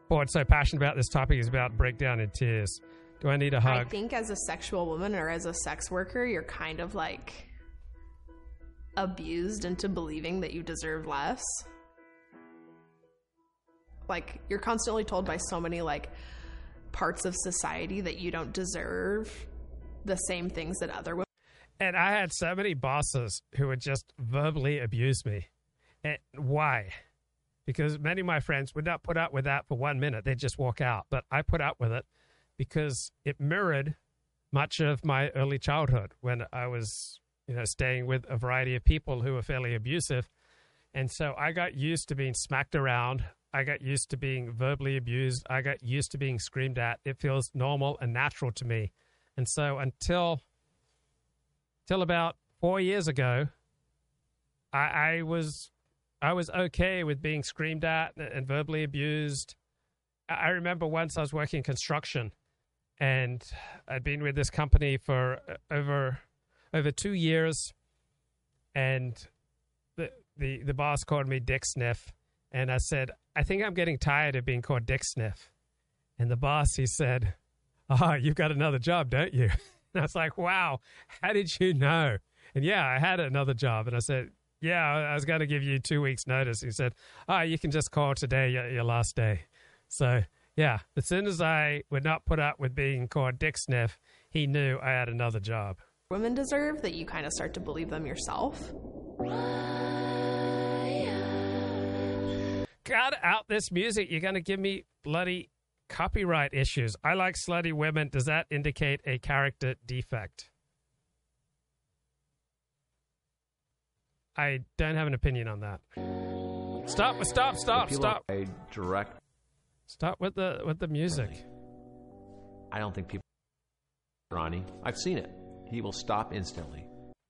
Speaker 1: Boy, I'm so passionate about this topic is about breakdown in tears. Do I need a hug?
Speaker 23: I think as a sexual woman or as a sex worker, you're kind of like abused into believing that you deserve less. Like you're constantly told by so many like parts of society that you don't deserve the same things that other women
Speaker 1: And I had so many bosses who would just verbally abuse me. And why? Because many of my friends would not put up with that for one minute. They'd just walk out. But I put up with it because it mirrored much of my early childhood when I was, you know, staying with a variety of people who were fairly abusive. And so I got used to being smacked around. I got used to being verbally abused. I got used to being screamed at. It feels normal and natural to me. And so until till about four years ago, I, I was I was okay with being screamed at and verbally abused. I remember once I was working construction, and I'd been with this company for over over two years, and the the the boss called me Dick Sniff, and I said, I think I'm getting tired of being called Dick Sniff, and the boss he said, Ah, you've got another job, don't you? *laughs* And I was like, wow, how did you know? And yeah, I had another job. And I said, yeah, I was going to give you two weeks' notice. He said, oh, you can just call today your, your last day. So yeah, as soon as I would not put up with being called Dick Sniff, he knew I had another job.
Speaker 23: women deserve that you kind of start to believe them yourself.
Speaker 1: Cut out this music. You're going to give me bloody copyright issues. I like slutty women. Does that indicate a character defect? I don't have an opinion on that. Stop! Stop! Stop! Stop!
Speaker 2: I direct.
Speaker 1: Stop with the with the music.
Speaker 2: I don't think people. Ronnie, I've seen it. He will stop instantly.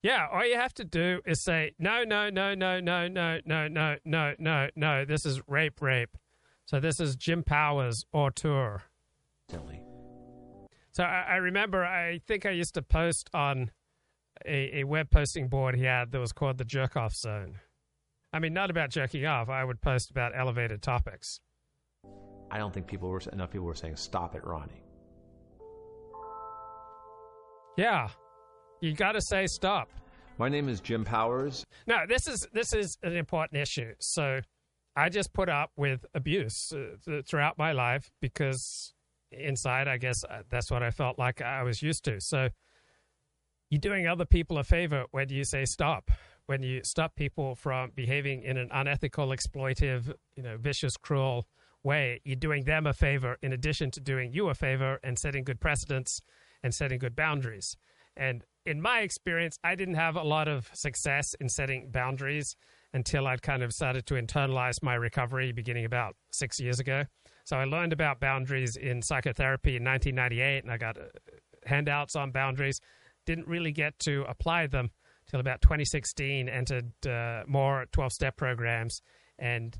Speaker 1: Yeah, all you have to do is say no, no, no, no, no, no, no, no, no, no, no. This is rape, rape. So this is Jim Powers auteur.
Speaker 2: Instantly.
Speaker 1: So I, I remember, I think I used to post on a, a web posting board he had that was called the Jerk Off Zone. I mean, not about jerking off. I would post about elevated topics.
Speaker 2: I don't think people were enough people were saying stop it, Ronnie.
Speaker 1: Yeah, you got to say stop.
Speaker 2: My name is Jim Powers.
Speaker 1: No, this is this is an important issue. So, I just put up with abuse uh, throughout my life because inside, I guess uh, that's what I felt like I was used to. So you're doing other people a favor when you say stop, when you stop people from behaving in an unethical, exploitive, you know, vicious, cruel way. You're doing them a favor in addition to doing you a favor and setting good precedents and setting good boundaries. And in my experience, I didn't have a lot of success in setting boundaries until I'd kind of started to internalize my recovery beginning about six years ago. So I learned about boundaries in psychotherapy in 1998, and I got uh, handouts on boundaries. Didn't really get to apply them till about 2016. Entered uh, more 12-step programs and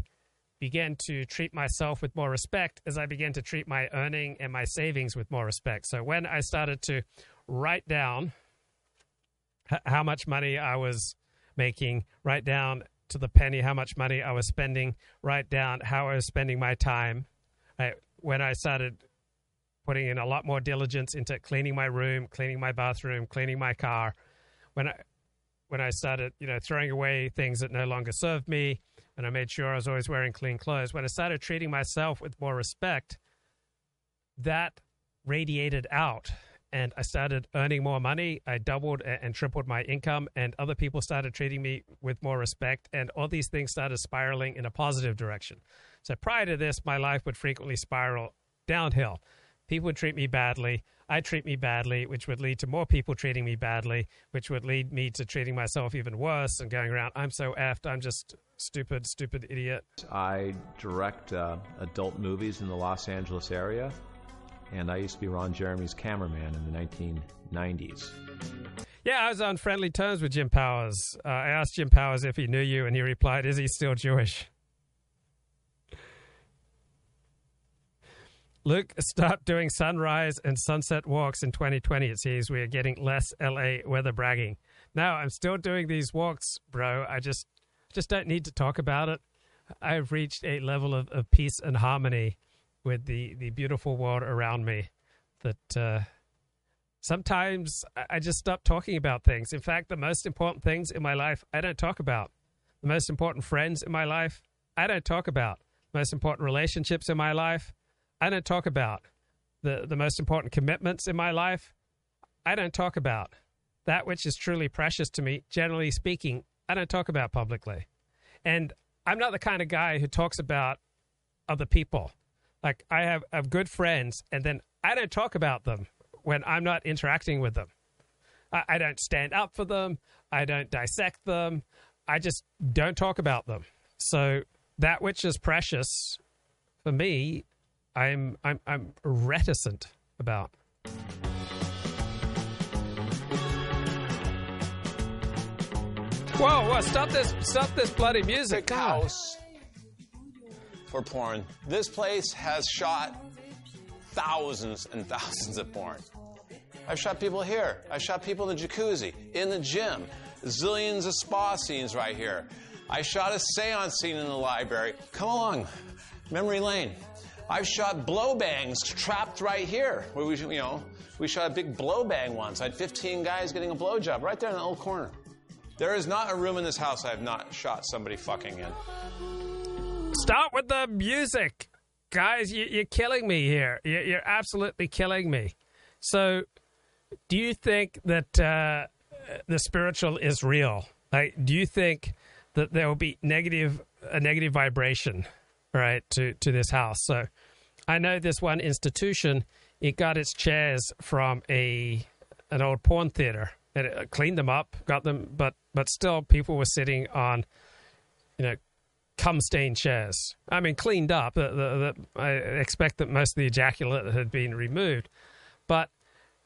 Speaker 1: began to treat myself with more respect as I began to treat my earning and my savings with more respect. So when I started to write down how much money I was making, write down to the penny how much money I was spending, write down how I was spending my time. I, when I started putting in a lot more diligence into cleaning my room, cleaning my bathroom, cleaning my car, when I when I started, you know, throwing away things that no longer served me, and I made sure I was always wearing clean clothes. When I started treating myself with more respect, that radiated out and I started earning more money. I doubled and tripled my income, and other people started treating me with more respect, and all these things started spiraling in a positive direction. So prior to this, my life would frequently spiral downhill. People would treat me badly. I treat me badly, which would lead to more people treating me badly, which would lead me to treating myself even worse and going around, I'm so effed, I'm just stupid, stupid idiot.
Speaker 26: I direct uh, adult movies in the Los Angeles area and I used to be Ron Jeremy's cameraman in the 1990s.
Speaker 1: Yeah, I was on friendly terms with Jim Powers. Uh, I asked Jim Powers if he knew you, and he replied, Is he still Jewish? Luke, stop doing sunrise and sunset walks in 2020. It seems we are getting less LA weather bragging. No, I'm still doing these walks, bro. I just just don't need to talk about it. I've reached a level of, of peace and harmony with the the beautiful world around me that uh, sometimes I just stop talking about things. In fact, the most important things in my life I don't talk about. The most important friends in my life I don't talk about. The most important relationships in my life I don't talk about. The the most important commitments in my life I don't talk about. That which is truly precious to me, generally speaking, I don't talk about publicly. And I'm not the kind of guy who talks about other people. Like I have, have good friends, and then I don't talk about them when I'm not interacting with them. I, I don't stand up for them. I don't dissect them. I just don't talk about them. So that which is precious for me, I'm I'm I'm reticent about. Whoa, whoa, stop this stop this bloody music.
Speaker 18: House for porn. This place has shot thousands and thousands of porn. I've shot people here. I've shot people in the jacuzzi, in the gym, zillions of spa scenes right here. I shot a seance scene in the library. Come along, memory lane. I've shot blow bangs trapped right here, where we, you know, we shot a big blow bang once. I had 15 guys getting a blow job right there in the old corner. There is not a room in this house I have not shot somebody fucking in.
Speaker 1: Stop with the music. Guys, you, are killing me here. You're, absolutely killing me. So, do you think that uh, the spiritual is real? Like, do you think that there will be negative a negative vibration, right, to to this house? So, I know this one institution. It got its chairs from a an old porn theater, and it cleaned them up, got them, but but still, people were sitting on, you know, cum stained chairs. I mean, cleaned up. The, the, the, I expect that most of the ejaculate had been removed. But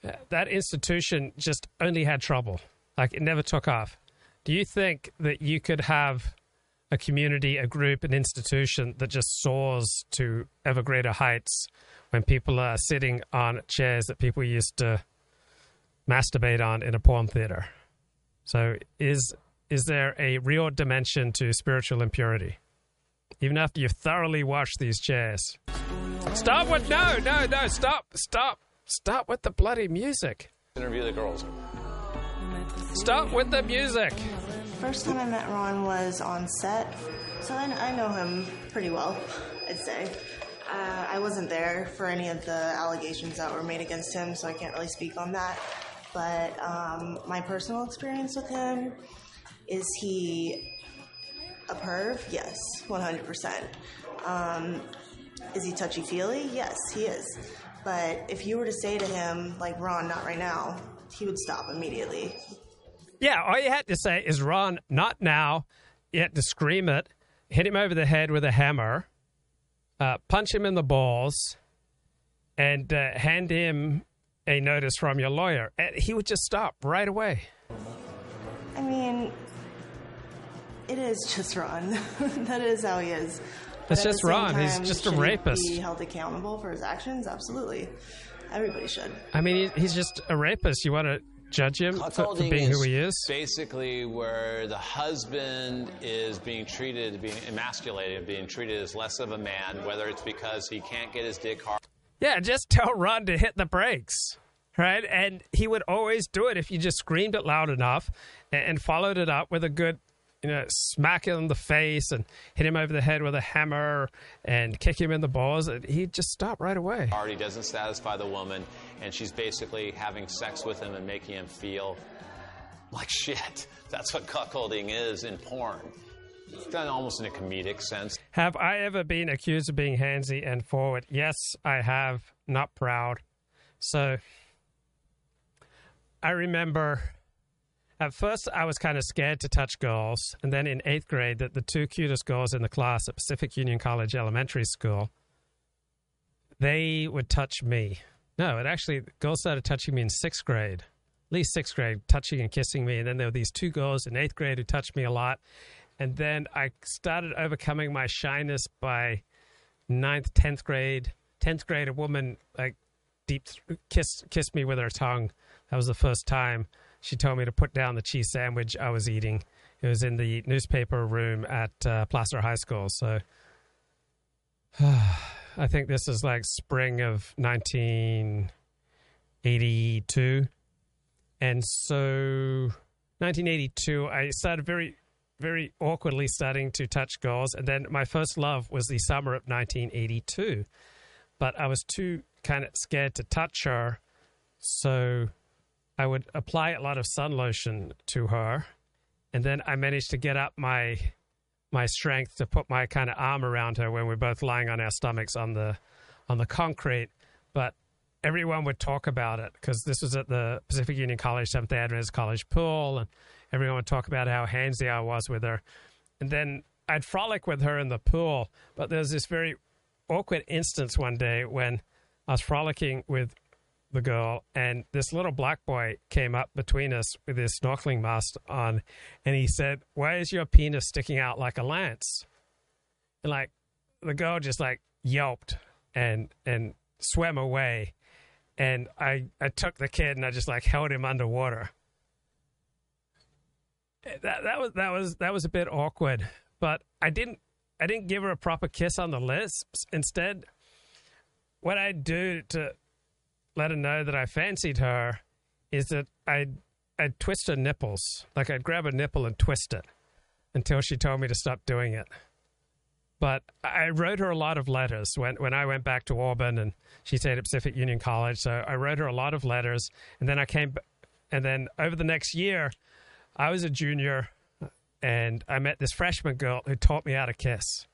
Speaker 1: uh, that institution just only had trouble. Like, it never took off. Do you think that you could have a community, a group, an institution that just soars to ever greater heights when people are sitting on chairs that people used to masturbate on in a porn theater? So, is is there a real dimension to spiritual impurity? Even after you've thoroughly washed these chairs. Stop with no, no, no, stop, stop, stop with the bloody music.
Speaker 18: Interview the girls.
Speaker 1: Stop with the music.
Speaker 27: first time I met Ron was on set, so I, I know him pretty well, I'd say. Uh, I wasn't there for any of the allegations that were made against him, so I can't really speak on that. But um, my personal experience with him is he a perv? Yes, 100%. Um, is he touchy feely? Yes, he is. But if you were to say to him, like, Ron, not right now, he would stop immediately.
Speaker 1: Yeah, all you had to say is, Ron, not now. You had to scream it, hit him over the head with a hammer, uh, punch him in the balls, and uh, hand him a notice from your lawyer. And he would just stop right away.
Speaker 27: I mean, it is just Ron. *laughs* that is how he is.
Speaker 1: It's just Ron. Time, he's just a rapist.
Speaker 27: Be held accountable for his actions. Absolutely, everybody should.
Speaker 1: I mean, he's just a rapist. You want to judge him for, for being who he is?
Speaker 18: Basically, where the husband is being treated, being emasculated, being treated as less of a man, whether it's because he can't get his dick hard.
Speaker 1: Yeah, just tell Ron to hit the brakes, right? And he would always do it if you just screamed it loud enough and, and followed it up with a good you know, smack him in the face and hit him over the head with a hammer and kick him in the balls, he'd just stop right away.
Speaker 18: Already doesn't satisfy the woman, and she's basically having sex with him and making him feel like shit. *laughs* That's what cuckolding is in porn. It's done almost in a comedic sense.
Speaker 1: Have I ever been accused of being handsy and forward? Yes, I have. Not proud. So I remember at first, I was kind of scared to touch girls. And then in eighth grade, that the two cutest girls in the class at Pacific Union College Elementary School, they would touch me. No, it actually, girls started touching me in sixth grade, at least sixth grade, touching and kissing me. And then there were these two girls in eighth grade who touched me a lot. And then I started overcoming my shyness by ninth, tenth grade. Tenth grade, a woman like deep kissed kissed me with her tongue. That was the first time she told me to put down the cheese sandwich I was eating. It was in the newspaper room at uh, Placer High School. So *sighs* I think this is like spring of 1982. And so 1982, I started very, very awkwardly starting to touch girls. And then my first love was the summer of 1982. But I was too kind of scared to touch her. So I would apply a lot of sun lotion to her, and then I managed to get up my my strength to put my kind of arm around her when we're both lying on our stomachs on the on the concrete. But everyone would talk about it because this was at the Pacific Union College Seventh Adventist College pool, and everyone would talk about how handsy I was with her. And then I'd frolic with her in the pool, but there was this very awkward instance one day when I was frolicking with the girl, and this little black boy came up between us with his snorkeling mask on, and he said, "Why is your penis sticking out like a lance?" And like the girl just like yelped and and swam away, and I I took the kid and I just like held him underwater. Eh, that that was that was that was a bit awkward, but I didn't I didn't give her a proper kiss on the lips. Instead, what I do to let her know that I fancied her is that I'd, I'd twist her nipples. Like I'd grab a nipple and twist it until she told me to stop doing it. But I wrote her a lot of letters when, when I went back to Auburn and she stayed at Pacific Union College. So I wrote her a lot of letters. And then I came, and then over the next year, I was a junior and I met this freshman girl who taught me how to kiss.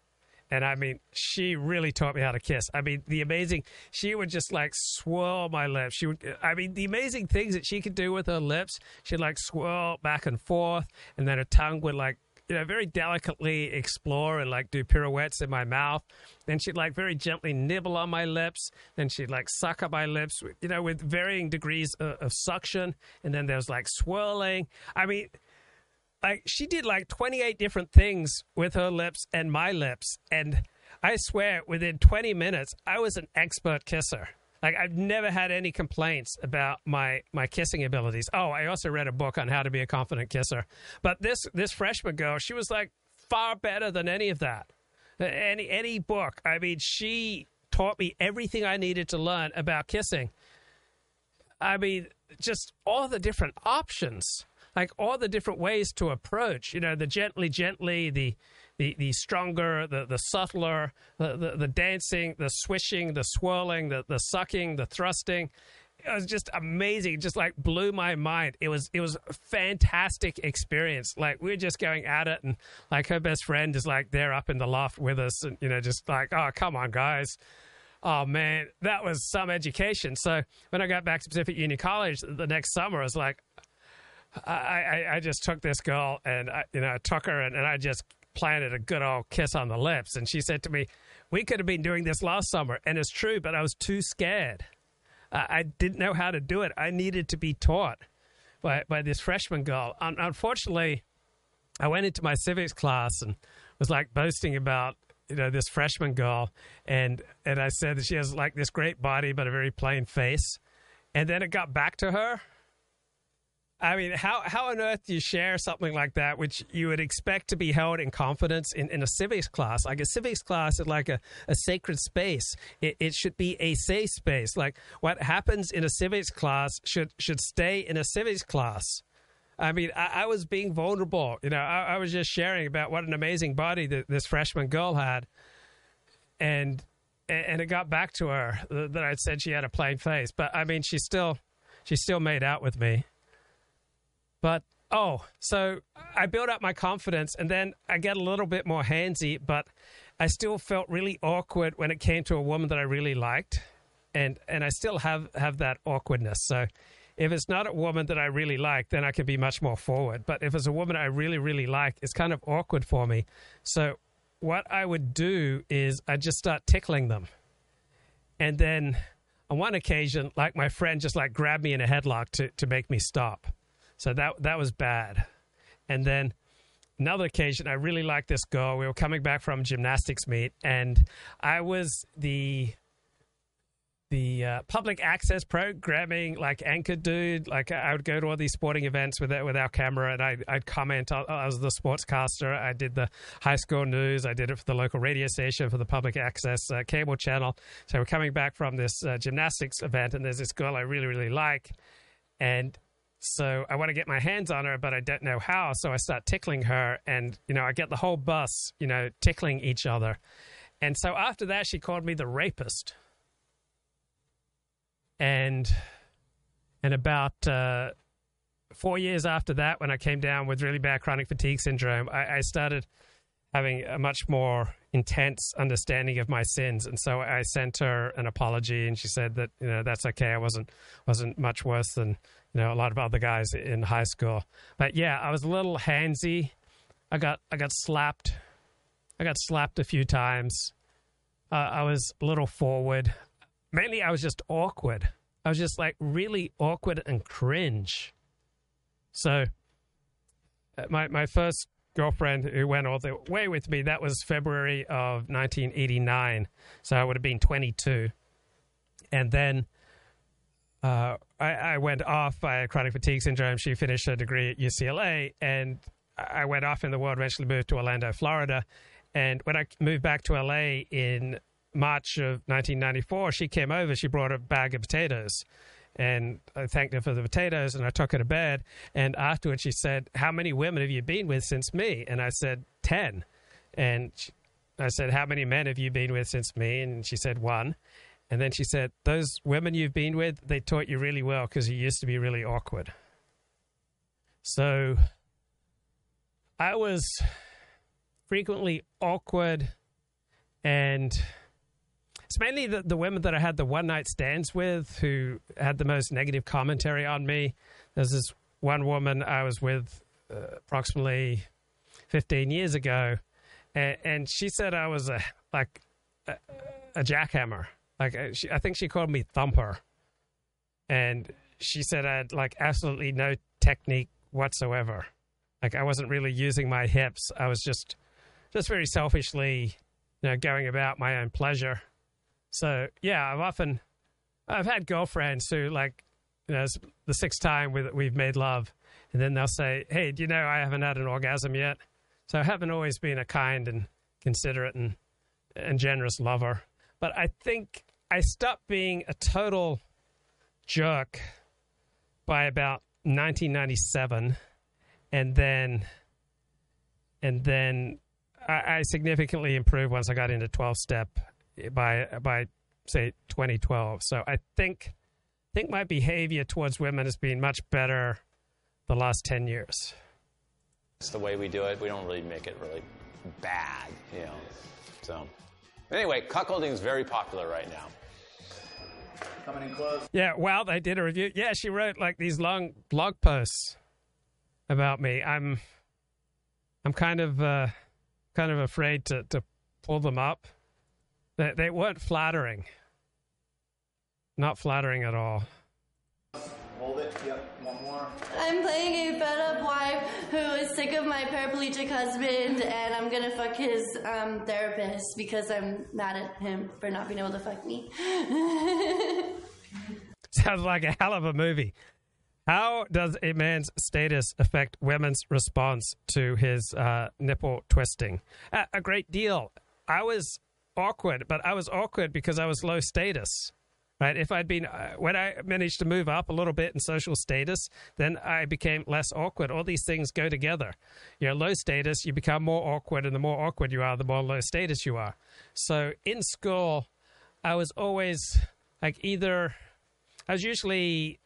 Speaker 1: And I mean, she really taught me how to kiss. I mean, the amazing, she would just like swirl my lips. She would, I mean, the amazing things that she could do with her lips. She'd like swirl back and forth, and then her tongue would like, you know, very delicately explore and like do pirouettes in my mouth. Then she'd like very gently nibble on my lips. Then she'd like suck up my lips, you know, with varying degrees of, of suction. And then there was like swirling. I mean, like she did like 28 different things with her lips and my lips and i swear within 20 minutes i was an expert kisser. Like i've never had any complaints about my my kissing abilities. Oh i also read a book on how to be a confident kisser. But this this freshman girl she was like far better than any of that. Any any book. I mean she taught me everything i needed to learn about kissing. I mean just all the different options like all the different ways to approach. You know, the gently, gently, the the the stronger, the the subtler, the the, the dancing, the swishing, the swirling, the the sucking, the thrusting. It was just amazing. Just like blew my mind. It was it was a fantastic experience. Like we are just going at it, and like her best friend is like there up in the loft with us, and you know, just like, oh come on, guys oh man, that was some education. So when I got back to Pacific Union College the next summer, I was like, I, I, I just took this girl and I, you know, I took her and, and I just planted a good old kiss on the lips. And she said to me, we could have been doing this last summer. And it's true, but I was too scared. I, I didn't know how to do it. I needed to be taught by, by this freshman girl. Un- unfortunately, I went into my civics class and was like boasting about you know this freshman girl, and and I said that she has like this great body but a very plain face, and then it got back to her. I mean, how how on earth do you share something like that, which you would expect to be held in confidence in, in a civics class? Like a civics class is like a, a sacred space. It, it should be a safe space. Like what happens in a civics class should should stay in a civics class. I mean, I, I, was being vulnerable. You know, I, I, was just sharing about what an amazing body that this freshman girl had, and and it got back to her that I'd said she had a plain face. But I mean, she still she still made out with me. But oh, so I built up my confidence, and then I get a little bit more handsy, but I still felt really awkward when it came to a woman that I really liked, and and I still have have that awkwardness. So if it's not a woman that I really like, then I can be much more forward. But if it's a woman I really, really like, it's kind of awkward for me. So what I would do is I just start tickling them. And then on one occasion, like my friend just like grabbed me in a headlock to, to make me stop. So that that was bad. And then another occasion, I really liked this girl. We were coming back from gymnastics meet, and I was the the uh, public access programming, like anchor dude. Like I would go to all these sporting events with with our camera, and I, would comment. I, I was the sportscaster. I did the high school news. I did it for the local radio station for the public access uh, cable channel. So we're coming back from this uh, gymnastics event, and there's this girl I really really like, and so I want to get my hands on her, but I don't know how. So I start tickling her, and you know I get the whole bus, you know, tickling each other. And so after that, she called me the rapist and and about uh, four years after that, when I came down with really bad chronic fatigue syndrome, I, I, started having a much more intense understanding of my sins, and so I sent her an apology, and she said that you know that's okay. I wasn't wasn't much worse than you know a lot of other guys in high school, but yeah, I was a little handsy. I got I got slapped. I got slapped a few times. Uh, I was a little forward mainly I was just awkward. I was just like really awkward and cringe. So uh, my my first girlfriend who went all the way with me that was February of 1989. So I would have been 22. And then uh, I, I, went off by chronic fatigue syndrome. She finished her degree at UCLA, and I went off in the world. Eventually moved to Orlando, Florida. And when I moved back to LA in March of 1994, she came over. She brought a bag of potatoes. And I thanked her for the potatoes and I took her to bed. And afterwards, she said, How many women have you been with since me? And I said, 10. And she, I said, How many men have you been with since me? And she said, One. And then she said, Those women you've been with, they taught you really well because you used to be really awkward. So I was frequently awkward and it's mainly the, the women that I had the one night stands with who had the most negative commentary on me. There's this one woman I was with uh, approximately 15 years ago, and, and, she said I was a like a, a jackhammer. Like uh, she, I think she called me thumper, and she said I had like absolutely no technique whatsoever. Like I wasn't really using my hips. I was just just very selfishly, you know, going about my own pleasure. So yeah, I've often I've had girlfriends who like you know the sixth time we, we've made love, and then they'll say, "Hey, do you know I haven't had an orgasm yet?" So I haven't always been a kind and considerate and and generous lover, but I think I stopped being a total jerk by about 1997 and then and then I, I significantly improved once I got into 12 step by by say 2012. So I think think my behavior towards women has been much better the last 10 years.
Speaker 18: It's the way we do it. We don't really make it really bad, you know. So anyway, cuckolding is very popular right now.
Speaker 20: Coming in close.
Speaker 1: Yeah, well, they did a review. Yeah, she wrote like these long blog posts about me. I'm I'm kind of uh, kind of afraid to, to pull them up. They, they weren't flattering. Not flattering at all.
Speaker 20: Hold it. Yep. One more.
Speaker 28: I'm playing a fed up wife who is sick of my paraplegic husband, and I'm gonna fuck his um, therapist because I'm mad at him for not being able to fuck me. *laughs*
Speaker 1: Sounds like a hell of a movie. How does a man's status affect women's response to his uh, nipple twisting? A great deal. I was awkward, but I was awkward because I was low status. Right? If I'd been uh, when I managed to move up a little bit in social status, then I became less awkward. All these things go together. You're low status, you become more awkward, and the more awkward you are, the more low status you are. So in school, I was always like either I was usually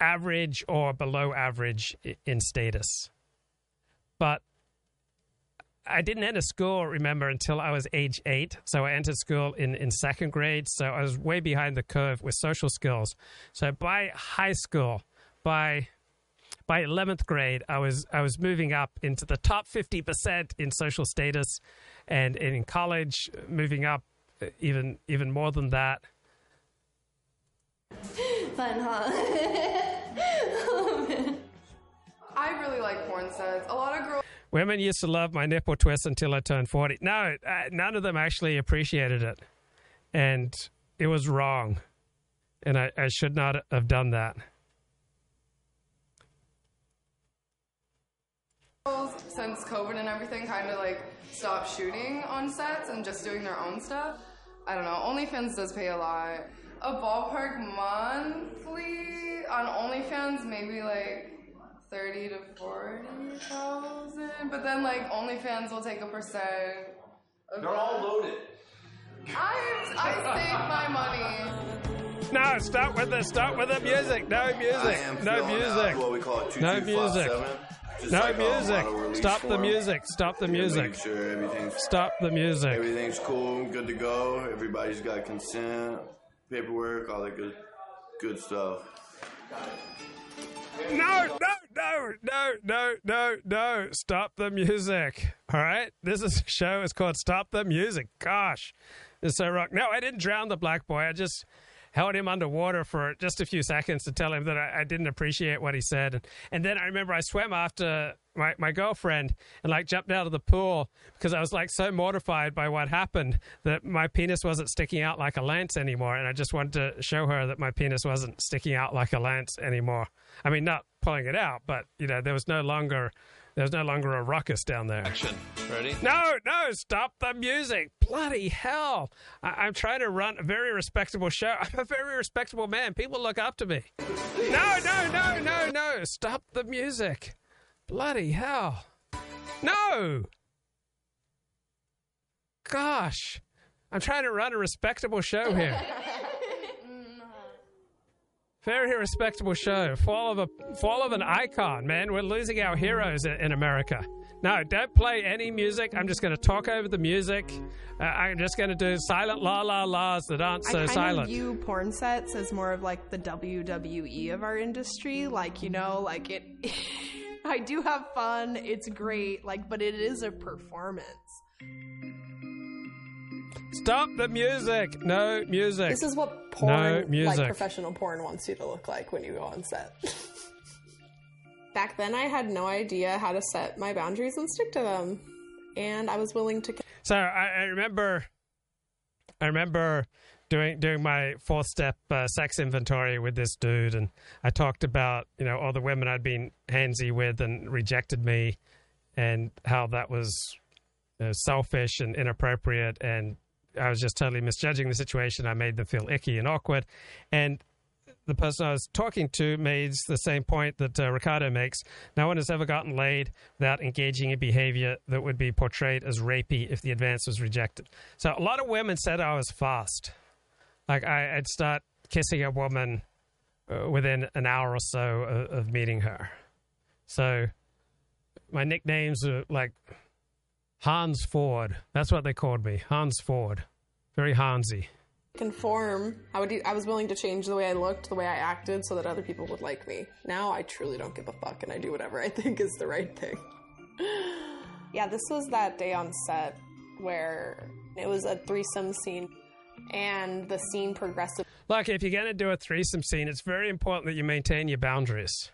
Speaker 1: average or below average in status. But I didn't enter school, remember, until I was age eight. So I entered school in, in second grade. So I was way behind the curve with social skills. So by high school, by by 11th grade, I was I was moving up into the top 50% in social status, and, and in college, moving up uh, even even more than that.
Speaker 28: Fun, huh? *laughs*
Speaker 29: I really like porn sets. A lot of girls.
Speaker 1: Women used to love my nipple twist until I turned 40. No, uh, none of them actually appreciated it. And it was wrong. And I, I should not have done that.
Speaker 29: Since COVID and everything kind of like stopped shooting on sets and just doing their own stuff. I don't know. OnlyFans does pay a lot. A ballpark monthly on OnlyFans, maybe like thirty to forty thousand. But then like OnlyFans will take a percent. Of
Speaker 20: They're all loaded.
Speaker 29: I I save my money.
Speaker 1: No, stop with the stop with the music. No music. No music.
Speaker 20: What we call it,
Speaker 1: No music.
Speaker 20: 2257. Just
Speaker 1: No
Speaker 20: like
Speaker 1: music.
Speaker 20: model release
Speaker 1: Stop the music. Stop the
Speaker 20: Yeah,
Speaker 1: music.
Speaker 20: Make sure everything's
Speaker 1: Stop the music.
Speaker 20: Everything's cool, good to go. Everybody's got consent, paperwork, all that good, good stuff.
Speaker 1: No, no, no, no, no, no, no. Stop the music. All right? This is a show. It's called Stop the Music. Gosh, it's so rock. No, I didn't drown the black boy. I just held him underwater for just a few seconds to tell him that I, I didn't appreciate what he said. And, and then I remember I swam after my, my girlfriend and like jumped out of the pool because I was like so mortified by what happened that my penis wasn't sticking out like a lance anymore. And I just wanted to show her that my penis wasn't sticking out like a lance anymore. I mean, not pulling it out, but you know, there was no longer there was no longer a ruckus down there.
Speaker 18: Action. Ready?
Speaker 1: No, no, stop the music. Bloody hell. I- I'm trying to run a very respectable show. *laughs* I'm a very respectable man. People look up to me. No, no, no, no, no. Stop the music. Bloody hell. No. Gosh. I'm trying to run a respectable show here. *laughs* Very respectable show. Fall of a fall of an icon, man. We're losing our heroes in, in America. No, don't play any music. I'm just going to talk over the music. Uh, I'm just going to do silent la la la's that aren't so
Speaker 23: I kind
Speaker 1: silent.
Speaker 23: of view porn sets as more of like the WWE of our industry. Like, you know, like it. *laughs* *laughs* I do have fun. It's great. Like, but it is a performance.
Speaker 1: Stop the music. No music.
Speaker 23: This is what
Speaker 1: no
Speaker 23: porn,
Speaker 1: music.
Speaker 23: like professional porn, wants you to look like when you go on set. *laughs* Back then, I had no idea how to set my boundaries and stick to them, and I was willing to.
Speaker 1: So I, I remember, I remember doing doing my fourth step uh, sex inventory with this dude, and I talked about you know all the women I'd been handsy with and rejected me, and how that was uh, selfish and inappropriate, and I was just totally misjudging the situation. I made them feel icky and awkward, and the person I was talking to makes the same point that uh, Ricardo makes. No one has ever gotten laid without engaging in behavior that would be portrayed as rapey if the advance was rejected. So a lot of women said I was fast. Like I, would start kissing a woman uh, within an hour or so of, of meeting her. So my nicknames are like Hans Ford. That's what they called me, Hans Ford. Very Hansy.
Speaker 23: Conform. I would. I was willing to change the way I looked, the way I acted, so that other people would like me. Now I truly don't give a fuck, and I do whatever I *laughs* think is the right thing. yeah, this was that day on set where it was a threesome scene, and the scene progressed.
Speaker 1: Look, if you're going to do a threesome scene, it's very important that you maintain your boundaries.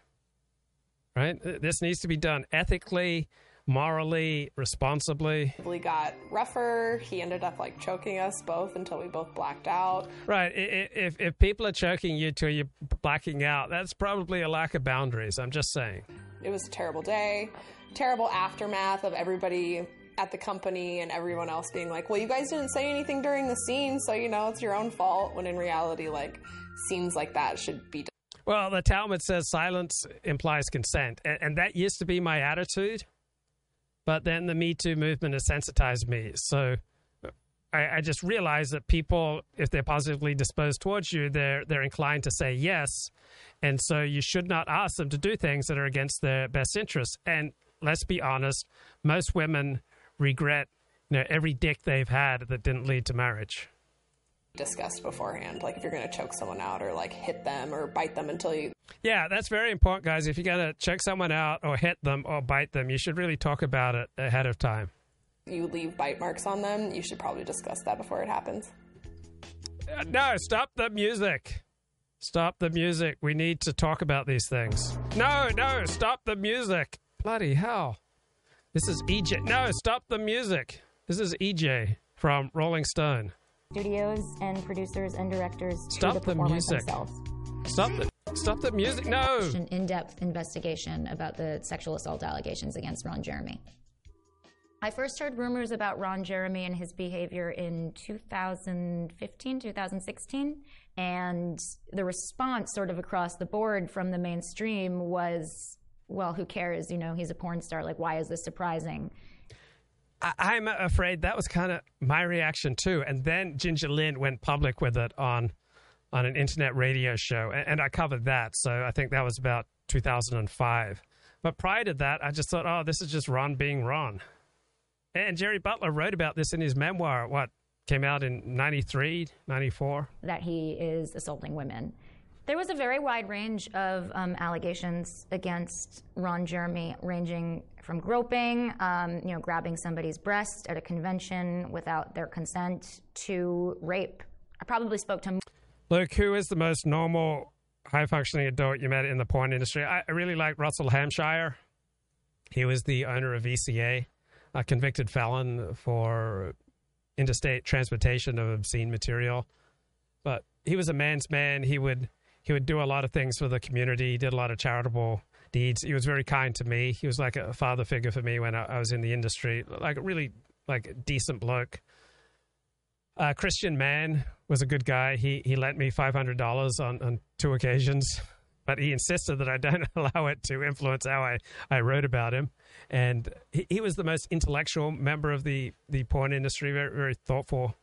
Speaker 1: Right? This needs to be done ethically morally, responsibly.
Speaker 23: We got rougher. He ended up like choking us both until we both blacked out.
Speaker 1: Right. If, if people are choking you till you're blacking out, that's probably a lack of boundaries. I'm just saying.
Speaker 23: It was a terrible day, terrible aftermath of everybody at the company and everyone else being like, well, you guys didn't say anything during the scene, so you know it's your own fault. When in reality, like, scenes like that should be.
Speaker 1: Well, the Talmud says silence implies consent. And, and that used to be my attitude but then the Me Too movement has sensitized me. So I, I, just realized that people, if they're positively disposed towards you, they're they're inclined to say yes, and so you should not ask them to do things that are against their best interests. And let's be honest, most women regret you know every dick they've had that didn't lead to marriage
Speaker 23: discussed beforehand. Like if you're going to choke someone out or like hit them or bite them until you.
Speaker 1: Yeah, that's very important, guys. If you're going to choke someone out or hit them or bite them, you should really talk about it ahead of time.
Speaker 23: You leave bite marks on them, you should probably discuss that before it happens.
Speaker 1: Uh, no, stop the music. Stop the music. We need to talk about these things. No, no, stop the music. Bloody hell. This is EJ. No, stop the music. This is EJ from Rolling Stone
Speaker 30: studios and producers and directors
Speaker 1: Stop
Speaker 30: to
Speaker 1: the,
Speaker 30: the
Speaker 1: music.
Speaker 30: themselves.
Speaker 1: Stop the Stop the music. No.
Speaker 30: An in-depth investigation about the sexual assault allegations against Ron Jeremy. I first heard rumors about Ron Jeremy and his behavior in 2015, 2016, and the response sort of across the board from the mainstream was, well, who cares? You know, he's a porn star. Like, why is this surprising?
Speaker 1: I, am afraid that was kind of my reaction too. And then Ginger Lynn went public with it on on an internet radio show, and, and I covered that. So I think that was about 2005. But prior to that, I just thought, oh, this is just Ron being Ron. And Jerry Butler wrote about this in his memoir. What came out in 93, 94?
Speaker 30: That he is assaulting women. There was a very wide range of um, allegations against Ron Jeremy, ranging from groping, um, you know, grabbing somebody's breast at a convention without their consent, to rape. I probably spoke to.
Speaker 1: Luke, who is the most normal, high functioning adult you met in the porn industry? I, I really like Russell Hampshire. He was the owner of VCA, a convicted felon for interstate transportation of obscene material. But he was a man's man. He would he would do a lot of things for the community. He did a lot of charitable deeds. He was very kind to me. He was like a father figure for me when I, I was in the industry. Like a really like decent bloke. Uh, Christian Mann was a good guy. He he lent me five hundred dollars on on two occasions, but he insisted that I don't *laughs* allow it to influence how I, I wrote about him. And he, he was the most intellectual member of the the porn industry. Very very thoughtful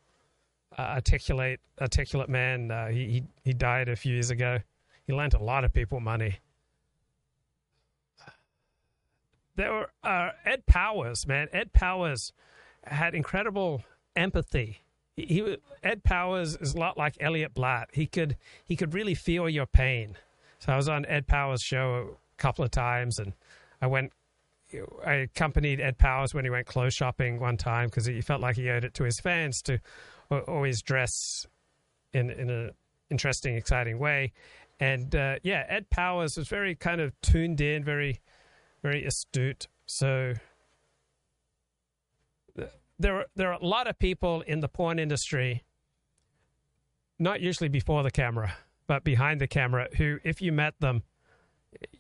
Speaker 1: uh, articulate articulate man. Uh, he, he he died a few years ago. He lent a lot of people money. There were uh, Ed Powers, man. Ed Powers had incredible empathy. He, he Ed Powers is a lot like Elliot Blatt. He could he could really feel your pain. So I was on Ed Powers' show a couple of times, and I went I accompanied Ed Powers when he went clothes shopping one time because he felt like he owed it to his fans to always dress in in an interesting, exciting way. And uh, yeah, Ed Powers was very kind of tuned in, very very astute. So there there are a lot of people in the porn industry, not usually before the camera, but behind the camera, who, if you met them,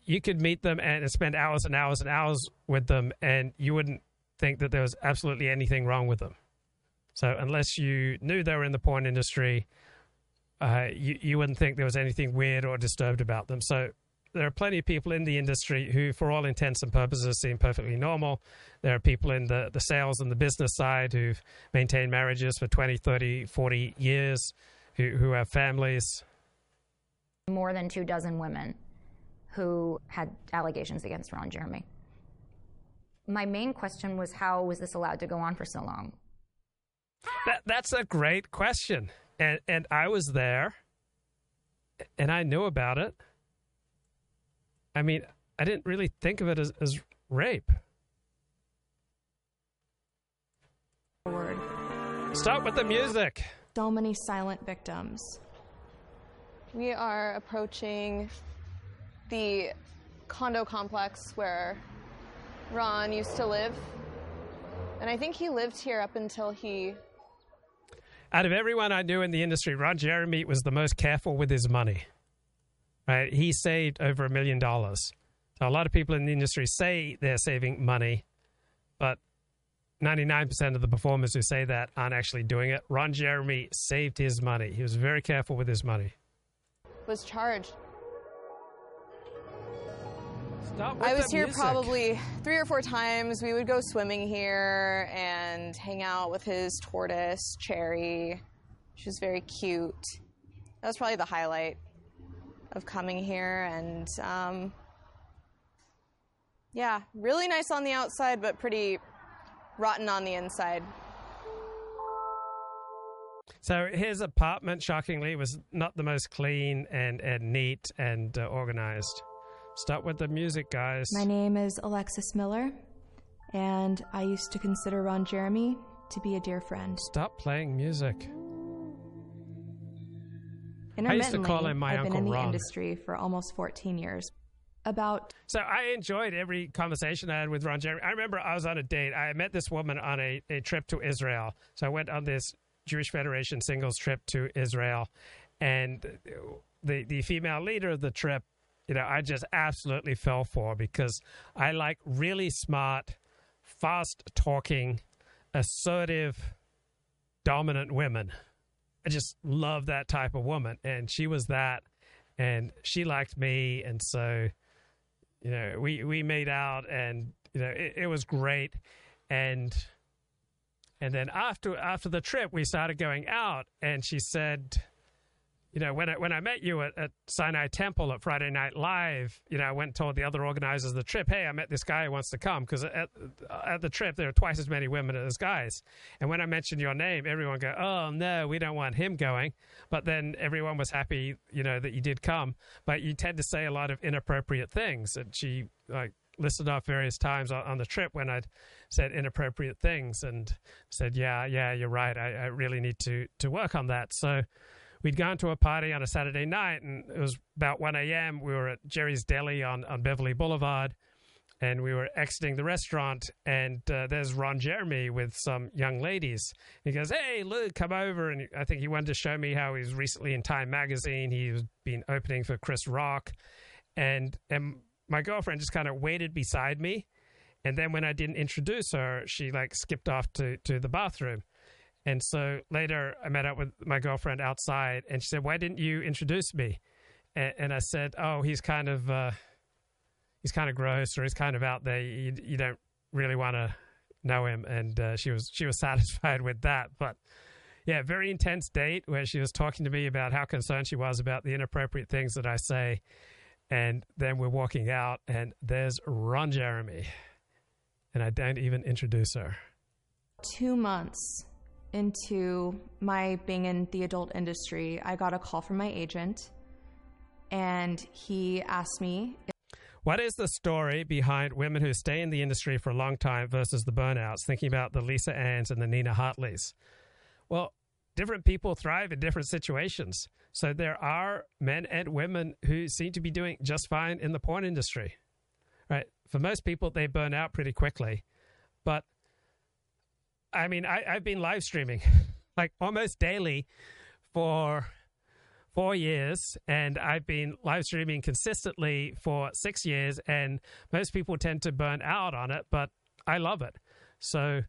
Speaker 1: you could meet them and spend hours and hours and hours with them, and you wouldn't think that there was absolutely anything wrong with them. So unless you knew they were in the porn industry, uh, you, you wouldn't think there was anything weird or disturbed about them. So there are plenty of people in the industry who, for all intents and purposes, seem perfectly normal. There are people in the, the sales and the business side who've maintained marriages for 20, 30, 40 years, who, who have families.
Speaker 30: More than two dozen women who had allegations against Ron Jeremy. My main question was how was this allowed to go on for so long?
Speaker 1: That, that's a great question. And, and I was there and I knew about it. I mean, I didn't really think of it as, as rape.
Speaker 31: Forward.
Speaker 1: Start with the music.
Speaker 31: So many silent victims.
Speaker 32: We are approaching the condo complex where Ron used to live. And I think he lived here up until he.
Speaker 1: Out of everyone I knew in the industry, Ron Jeremy was the most careful with his money. Right? He saved over a million dollars. So a lot of people in the industry say they're saving money, but 99% of the performers who say that aren't actually doing it. Ron Jeremy saved his money. He was very careful with his money.
Speaker 32: Was charged
Speaker 1: I
Speaker 32: was here
Speaker 1: music.
Speaker 32: probably three or four times. We would go swimming here and hang out with his tortoise, Cherry. She was very cute. That was probably the highlight of coming here. And um, yeah, really nice on the outside, but pretty rotten on the inside.
Speaker 1: So his apartment, shockingly, was not the most clean and, and neat and uh, organized. Start with the music, guys.
Speaker 31: My name is Alexis Miller, and I used to consider Ron Jeremy to be a dear friend.
Speaker 1: Stop playing music.
Speaker 31: I
Speaker 1: used to call him my
Speaker 31: I've
Speaker 1: Uncle
Speaker 31: been in the industry for almost 14 years. About
Speaker 1: So I enjoyed every conversation I had with Ron Jeremy. I remember I was on a date. I met this woman on a, a trip to Israel. So I went on this Jewish Federation singles trip to Israel, and the the female leader of the trip, you know, I just absolutely fell for because I like really smart, fast talking, assertive, dominant women. I just love that type of woman, and she was that, and she liked me, and so you know, we we made out, and you know, it, it was great, and and then after after the trip, we started going out, and she said, you know, when I, when I met you at, at Sinai Temple at Friday Night Live, you know, I went and told the other organizers of the trip, hey, I met this guy who wants to come because at, at the trip there are twice as many women as guys. And when I mentioned your name, everyone go, oh no, we don't want him going. But then everyone was happy, you know, that you did come. But you tend to say a lot of inappropriate things, and she like listed off various times on, on the trip when I'd said inappropriate things and said, yeah, yeah, you're right. I, I really need to to work on that. So we'd gone to a party on a Saturday night, and it was about 1 a.m. We were at Jerry's Deli on, on Beverly Boulevard, and we were exiting the restaurant, and uh, there's Ron Jeremy with some young ladies. He goes, "Hey, Luke, come over." And I think he wanted to show me how he's recently in Time Magazine. He's been opening for Chris Rock, and and my girlfriend just kind of waited beside me. And then when I didn't introduce her, she like skipped off to, to the bathroom. And so later I met up with my girlfriend outside and she said, Why didn't you introduce me? And, and I said, Oh, he's kind of, uh, he's kind of gross or he's kind of out there. You, you don't really want to know him. And uh, she was, she was *laughs* satisfied with that. But yeah, very intense date where she was talking to me about how concerned she was about the inappropriate things that I say. And then we're walking out and there's Ron Jeremy. And I don't even introduce her.
Speaker 31: two months into my being in the adult industry, I got a call from my agent, and he asked me If-
Speaker 1: What is the story behind women who stay in the industry for a long time versus the burnouts? Thinking about the Lisa Anns and the Nina Hartleys. Well, different people thrive in different situations. So there are men and women who seem to be doing just fine in the porn industry. Right? For most people, they burn out pretty quickly. But I mean, I, I've been live streaming *laughs* like almost daily for four years, and I've been live streaming consistently for six years. And most people tend to burn out on it, but I love it. So,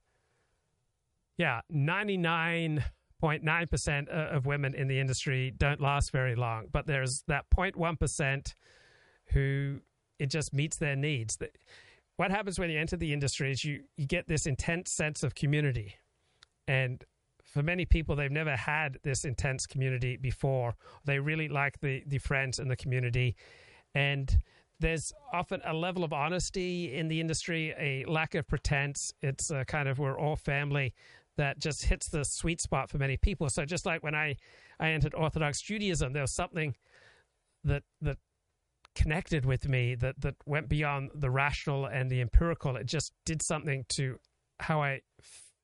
Speaker 1: yeah, 99.9% of women in the industry don't last very long, but there's that 0.1% who it just meets their needs. What happens when you enter the industry is you, you get this intense sense of community. And for many people, they've never had this intense community before. They really like the, the friends and the community. And there's often a level of honesty in the industry, a lack of pretense. It's a kind of we're all family that just hits the sweet spot for many people. So just like when I, I entered Orthodox Judaism, there was something that that connected with me that that went beyond the rational and the empirical. It just did something to how I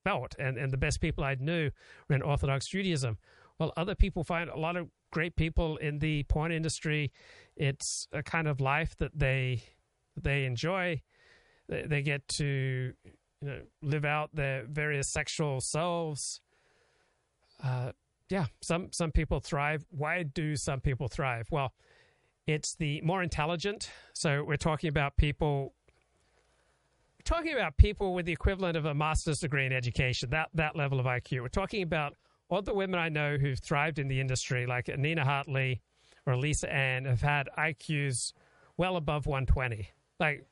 Speaker 1: felt, and and the best people I knew were in Orthodox Judaism. Well, other people find a lot of great people in the porn industry. It's a kind of life that they they enjoy. They, they get to you know live out their various sexual selves. Uh, yeah, some some people thrive. Why do some people thrive? Well, it's the more intelligent. So we're talking about people talking about people with the equivalent of a master's degree in education, that that level of IQ. We're talking about all the women I know who've thrived in the industry, like Nina Hartley or Lisa Ann, have had IQs well above 120. Like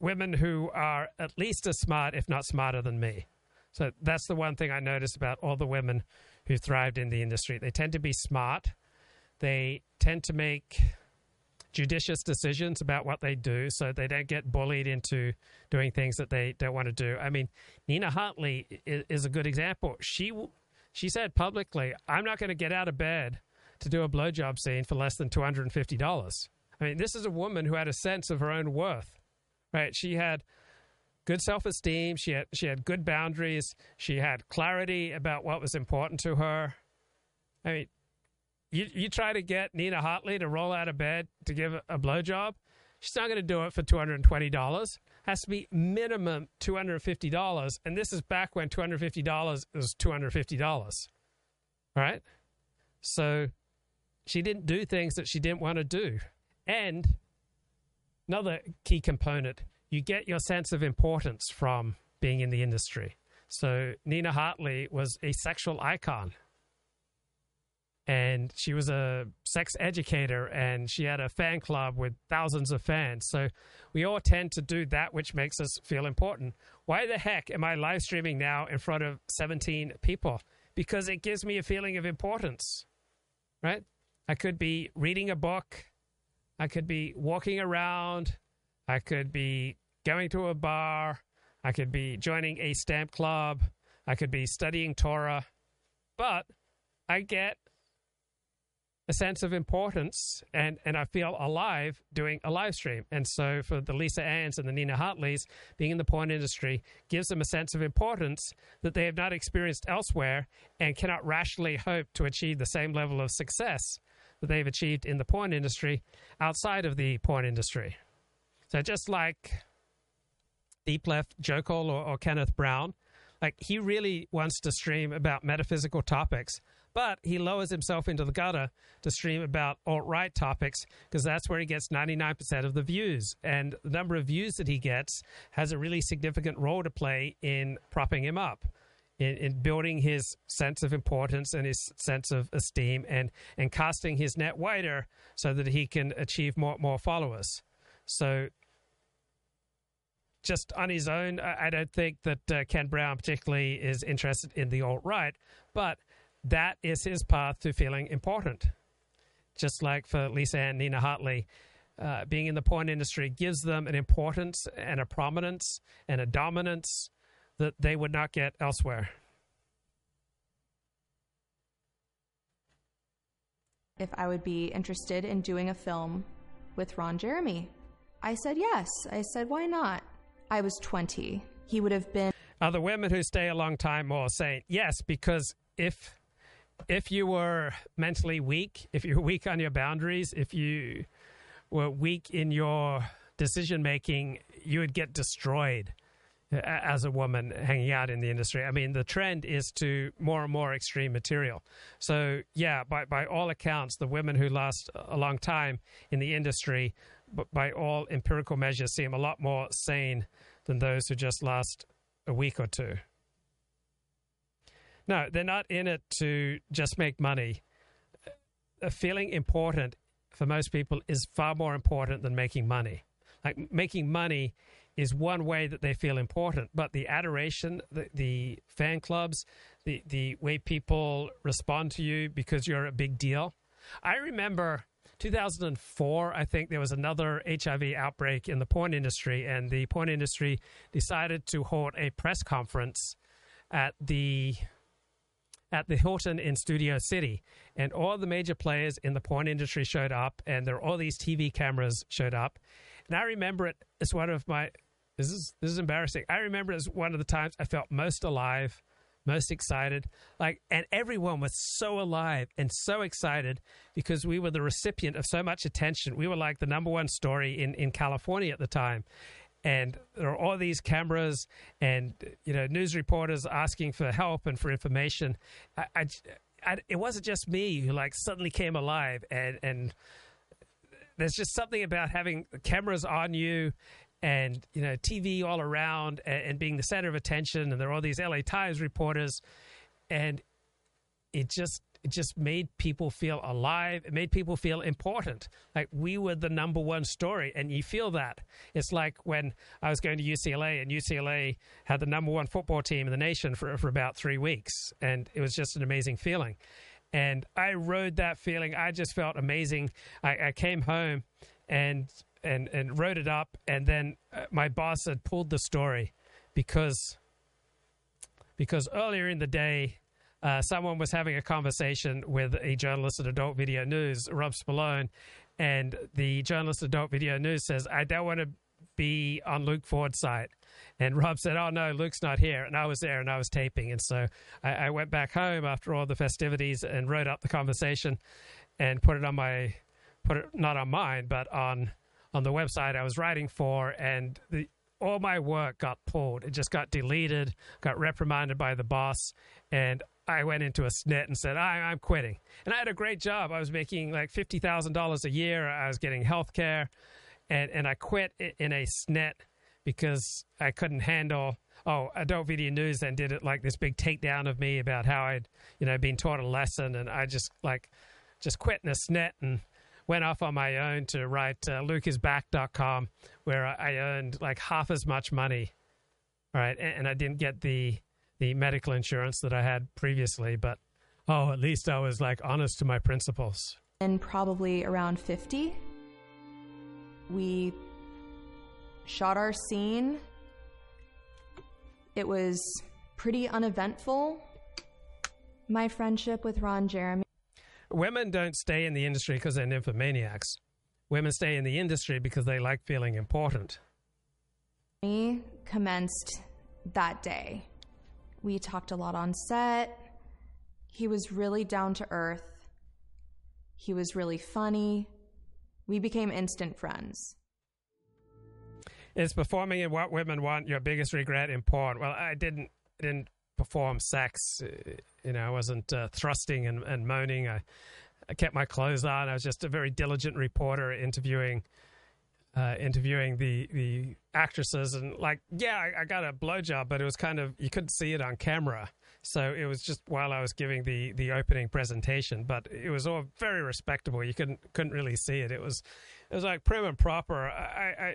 Speaker 1: women who are at least as smart, if not smarter than me. So that's the one thing I noticed about all the women who thrived in the industry. They tend to be smart. They tend to make judicious decisions about what they do so they don't get bullied into doing things that they don't want to do. I mean, Nina Hartley is, is a good example. She she said publicly, "I'm not going to get out of bed to do a blowjob scene for less than $250." I mean, this is a woman who had a sense of her own worth. Right? She had good self-esteem, she had she had good boundaries, she had clarity about what was important to her. I mean, you you try to get Nina Hartley to roll out of bed to give a blowjob, she's not going to do it for two hundred and twenty dollars. Has to be minimum two hundred and fifty dollars, and this is back when two hundred fifty dollars was two hundred fifty dollars. Right, so she didn't do things that she didn't want to do, and another key component: you get your sense of importance from being in the industry. So Nina Hartley was a sexual icon and she was a sex educator and she had a fan club with thousands of fans. So we all tend to do that which makes us feel important. Why the heck am I live streaming now in front of 17 people? Because it gives me a feeling of importance, right? I could be reading a book, I could be walking around, I could be going to a bar, I could be joining a stamp club, I could be studying Torah, but I get a sense of importance and, and I feel alive doing a live stream. And so for the Lisa Anns and the Nina Hartleys, being in the porn industry gives them a sense of importance that they have not experienced elsewhere and cannot rationally hope to achieve the same level of success that they've achieved in the porn industry outside of the porn industry. So just like Deep Left Cole or, or Kenneth Brown, like he really wants to stream about metaphysical topics but he lowers himself into the gutter to stream about alt right topics because that's where he gets 99% of the views. And the number of views that he gets has a really significant role to play in propping him up. In, in, building his sense of importance and his sense of esteem and, and casting his net wider so that he can achieve more, more followers. So, just on his own, I, don't think that uh, Ken Brown particularly is interested in the alt right, but that is his path to feeling important. Just like for Lisa and Nina Hartley, uh, being in the porn industry gives them an importance and a prominence and a dominance that they would not get elsewhere.
Speaker 31: If I would be interested in doing a film with Ron Jeremy. I said yes. I said, why not? I was 20. He would have been.
Speaker 1: Other women who stay a long time more saying yes, because if if you were mentally weak, if you're weak on your boundaries, if you were weak in your decision making, you would get destroyed uh, as a woman hanging out in the industry. I mean, the trend is to more and more extreme material. So, yeah, by, by all accounts, the women who last a long time in the industry, by all empirical measures, seem a lot more sane than those who just last a week or two. No, they're not in it to just make money. Feeling important for most people is far more important than making money. Like making money is one way that they feel important, but the adoration, the, the fan clubs, the, the way people respond to you because you're a big deal. I remember 2004, I think there was another HIV outbreak in the porn industry, and the porn industry decided to hold a press conference at the at the Hilton in Studio City, and all the major players in the porn industry showed up, and there were all these TV cameras showed up, and I remember it as one of my this is this is embarrassing. I remember it as one of the times I felt most alive, most excited, like, and everyone was so alive and so excited because we were the recipient of so much attention. We were like the number one story in in California at the time, and there are all these cameras and you know news reporters asking for help and for information. I, I, I, it wasn't just me who like suddenly came alive and and there's just something about having cameras on you and you know TV all around and, and being the center of attention and there are all these LA Times reporters and it just it just made people feel alive. It made people feel important. Like we were the number one story, and you feel that. It's like when I was going to UCLA, and UCLA had the number one football team in the nation for, for about three weeks, and it was just an amazing feeling. And I rode that feeling. I just felt amazing. I, I came home and and and wrote it up, and then uh, my boss had pulled the story because because earlier in the day uh, someone was having a conversation with a journalist at Adult Video News, Rob Spallone, and the journalist at Adult Video News says, I don't want to be on Luke Ford's site. And Rob said, Oh, no, Luke's not here. And I was there and I was taping. And so I, I went back home after all the festivities and wrote up the conversation and put it on my, put it not on mine, but on, on the website I was writing for. And the, all my work got pulled. It just got deleted, got reprimanded by the boss. And I went into a snit and said, I, am quitting. And I had a great job. I was making like $50,000 a year. I was getting health care. And, and I quit in a snit because I couldn't handle. Oh, Adult Video News then did it like this big takedown of me about how I'd, you know, been taught a lesson. And I just like, just quit in a snit and went off on my own to write uh, lukeisback.com where I earned like half as much money. Right. And, and I didn't get the, the medical insurance that I had previously, but oh, at least I was like honest to my principles.
Speaker 31: And probably around 50, we shot our scene. It was pretty uneventful. My friendship with Ron Jeremy.
Speaker 1: Women don't stay in the industry because they're nymphomaniacs. Women stay in the industry because they like feeling important.
Speaker 31: We Commenced that day. We talked a lot on set. He was really down to earth. He was really funny. We became instant friends.
Speaker 1: Is performing in What Women Want your biggest regret in porn? Well, I didn't didn't perform sex. You know, I wasn't uh, thrusting and, and moaning. I, I kept my clothes on. I was just a very diligent reporter interviewing uh, interviewing the the actresses and like yeah I, I, got a blowjob but it was kind of you couldn't see it on camera so it was just while I was giving the the opening presentation but it was all very respectable you couldn't couldn't really see it it was it was like prim and proper I, I,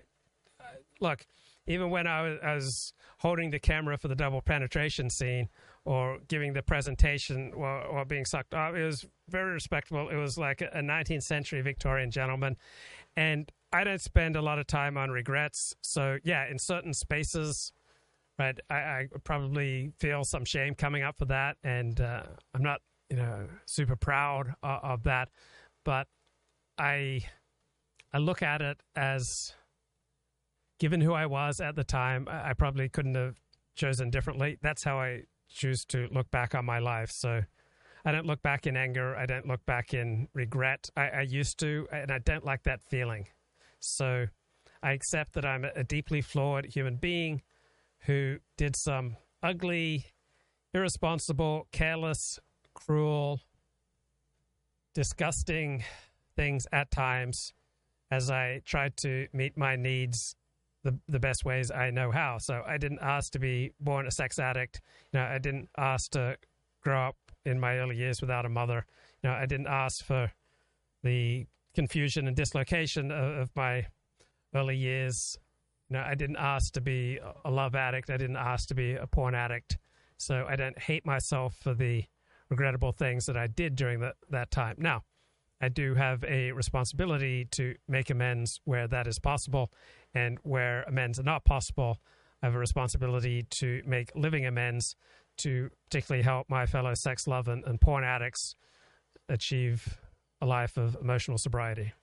Speaker 1: I look even when I was, I was, holding the camera for the double penetration scene or giving the presentation or, or being sucked off it was very respectable it was like a 19th century Victorian gentleman and I don't spend a lot of time on regrets. So yeah, in certain spaces, right, I, I probably feel some shame coming up for that, and uh, I'm not, you know, super proud of, of that. But I, I look at it as, given who I was at the time, I, probably couldn't have chosen differently. That's how I choose to look back on my life. So. I don't look back in anger. I don't look back in regret. I, I used to, and I don't like that feeling. So I accept that I'm a deeply flawed human being who did some ugly, irresponsible, careless, cruel, disgusting things at times as I tried to meet my needs the the best ways I know how. So I didn't ask to be born a sex addict. You know, I didn't ask to grow up in my early years without a mother. You know, I didn't ask for the confusion and dislocation of, of my early years. You know, I didn't ask to be a love addict. I didn't ask to be a porn addict. So I don't hate myself for the regrettable things that I did during that, that time. Now, I do have a responsibility to make amends where that is possible, and where amends are not possible, I have a responsibility to make living amends to particularly help my fellow sex love and, and porn addicts achieve a life of emotional sobriety.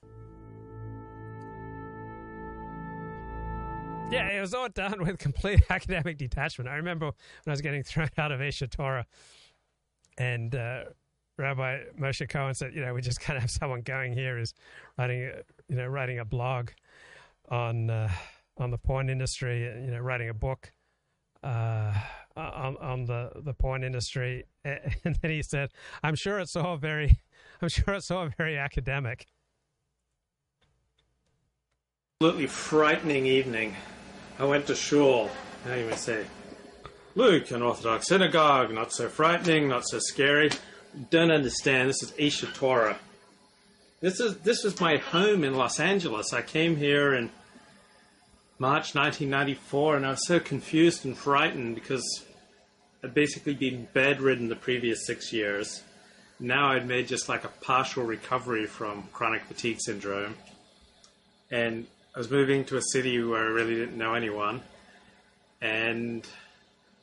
Speaker 1: Yeah, it was all done with complete *laughs* academic detachment. I remember when I was getting thrown out of Aish HaTorah, and uh, Rabbi Moshe Cohen said, "You know, we just kind of have someone going here is writing, a, you know, writing a blog on uh, on the porn industry, you know, writing a book uh, on on the the porn industry." *laughs* And then he said, "I'm sure it's all very, *laughs* I'm sure it's all very academic."
Speaker 33: Absolutely frightening evening. I went to shul. How you may say, Luke, an Orthodox synagogue, not so frightening, not so scary. Don't understand. This is Aish HaTorah. This is this was my home in Los Angeles. I came here in March 1994, and I was so confused and frightened because I'd basically been bedridden the previous six years. Now I'd made just like a partial recovery from chronic fatigue syndrome, and I was moving to a city where I really didn't know anyone, and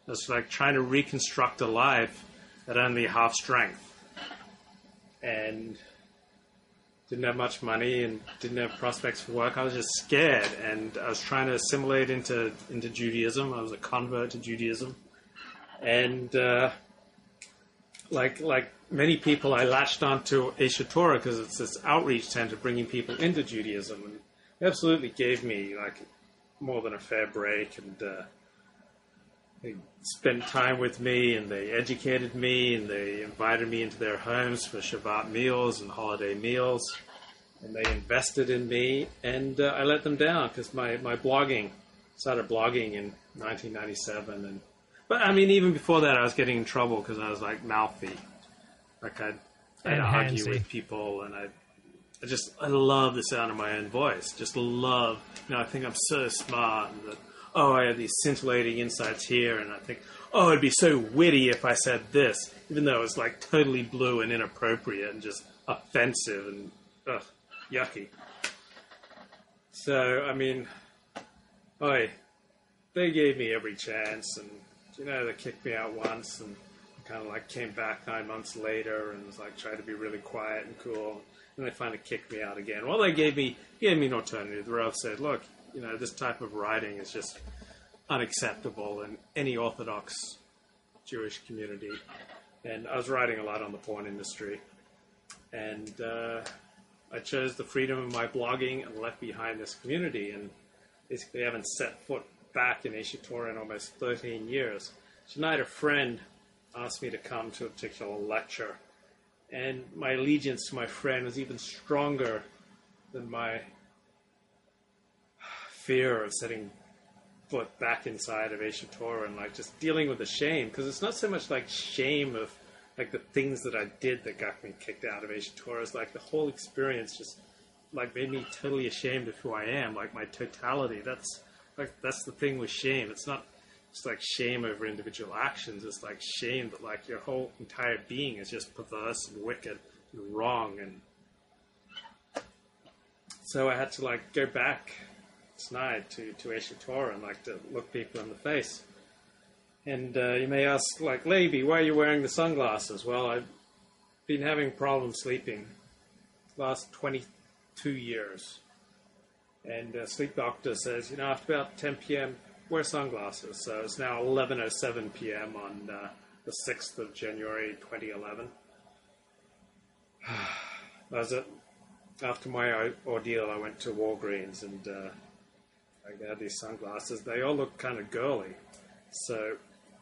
Speaker 33: I was like trying to reconstruct a life at only half strength, and didn't have much money and didn't have prospects for work. I was just scared, and I was trying to assimilate into into Judaism. I was a convert to Judaism, and uh, like like many people, I latched onto Aish HaTorah because it's this outreach center bringing people into Judaism, and it absolutely gave me like more than a fair break, and uh, they spent time with me, and they educated me, and they invited me into their homes for Shabbat meals and holiday meals, and they invested in me, and uh, I let them down because my my blogging started blogging in 1997, and but I mean even before that, I was getting in trouble because I was like mouthy, like I'd, I'd argue with people, and I. I just I love the sound of my own voice. Just love, you know. I think I'm so smart, and that oh, I have these scintillating insights here, and I think oh, it'd be so witty if I said this, even though it's like totally blue and inappropriate and just offensive and ugh, yucky. So I mean, oi, they gave me every chance, and you know they kicked me out once, and kind of like came back nine months later, and was like tried to be really quiet and cool, and they finally kicked me out again. Well, they gave me gave me an alternative. The Rav said, look, you know this type of writing is just unacceptable in any Orthodox Jewish community, and I was writing a lot on the porn industry, and. Uh, I chose the freedom of my blogging and left behind this community, and basically haven't set foot back in HaTorah in almost 13 years. Tonight, a friend asked me to come to a particular lecture, and my allegiance to my friend was even stronger than my fear of setting foot back inside of Aish HaTorah and like just dealing with the shame, because it's not so much like shame of like the things that I did that got me kicked out of Aish HaTorah. It's like the whole experience just like made me totally ashamed of who I am, like my totality. That's like that's the thing with shame. It's not just like shame over individual actions. It's like shame that like your whole entire being is just perverse and wicked and wrong. And so I had to like go back tonight to to HaTorah and like to look people in the face. And uh, you may ask, like, Levy, why are you wearing the sunglasses? Well, I've been having problems sleeping last 22 years. And a sleep doctor says, you know, after about 10 p.m., wear sunglasses. So it's now 11.07 p.m. on uh, the 6th of January 2011. *sighs* That was it. After my ordeal, I went to Walgreens and uh, I had these sunglasses. They all look kind of girly. So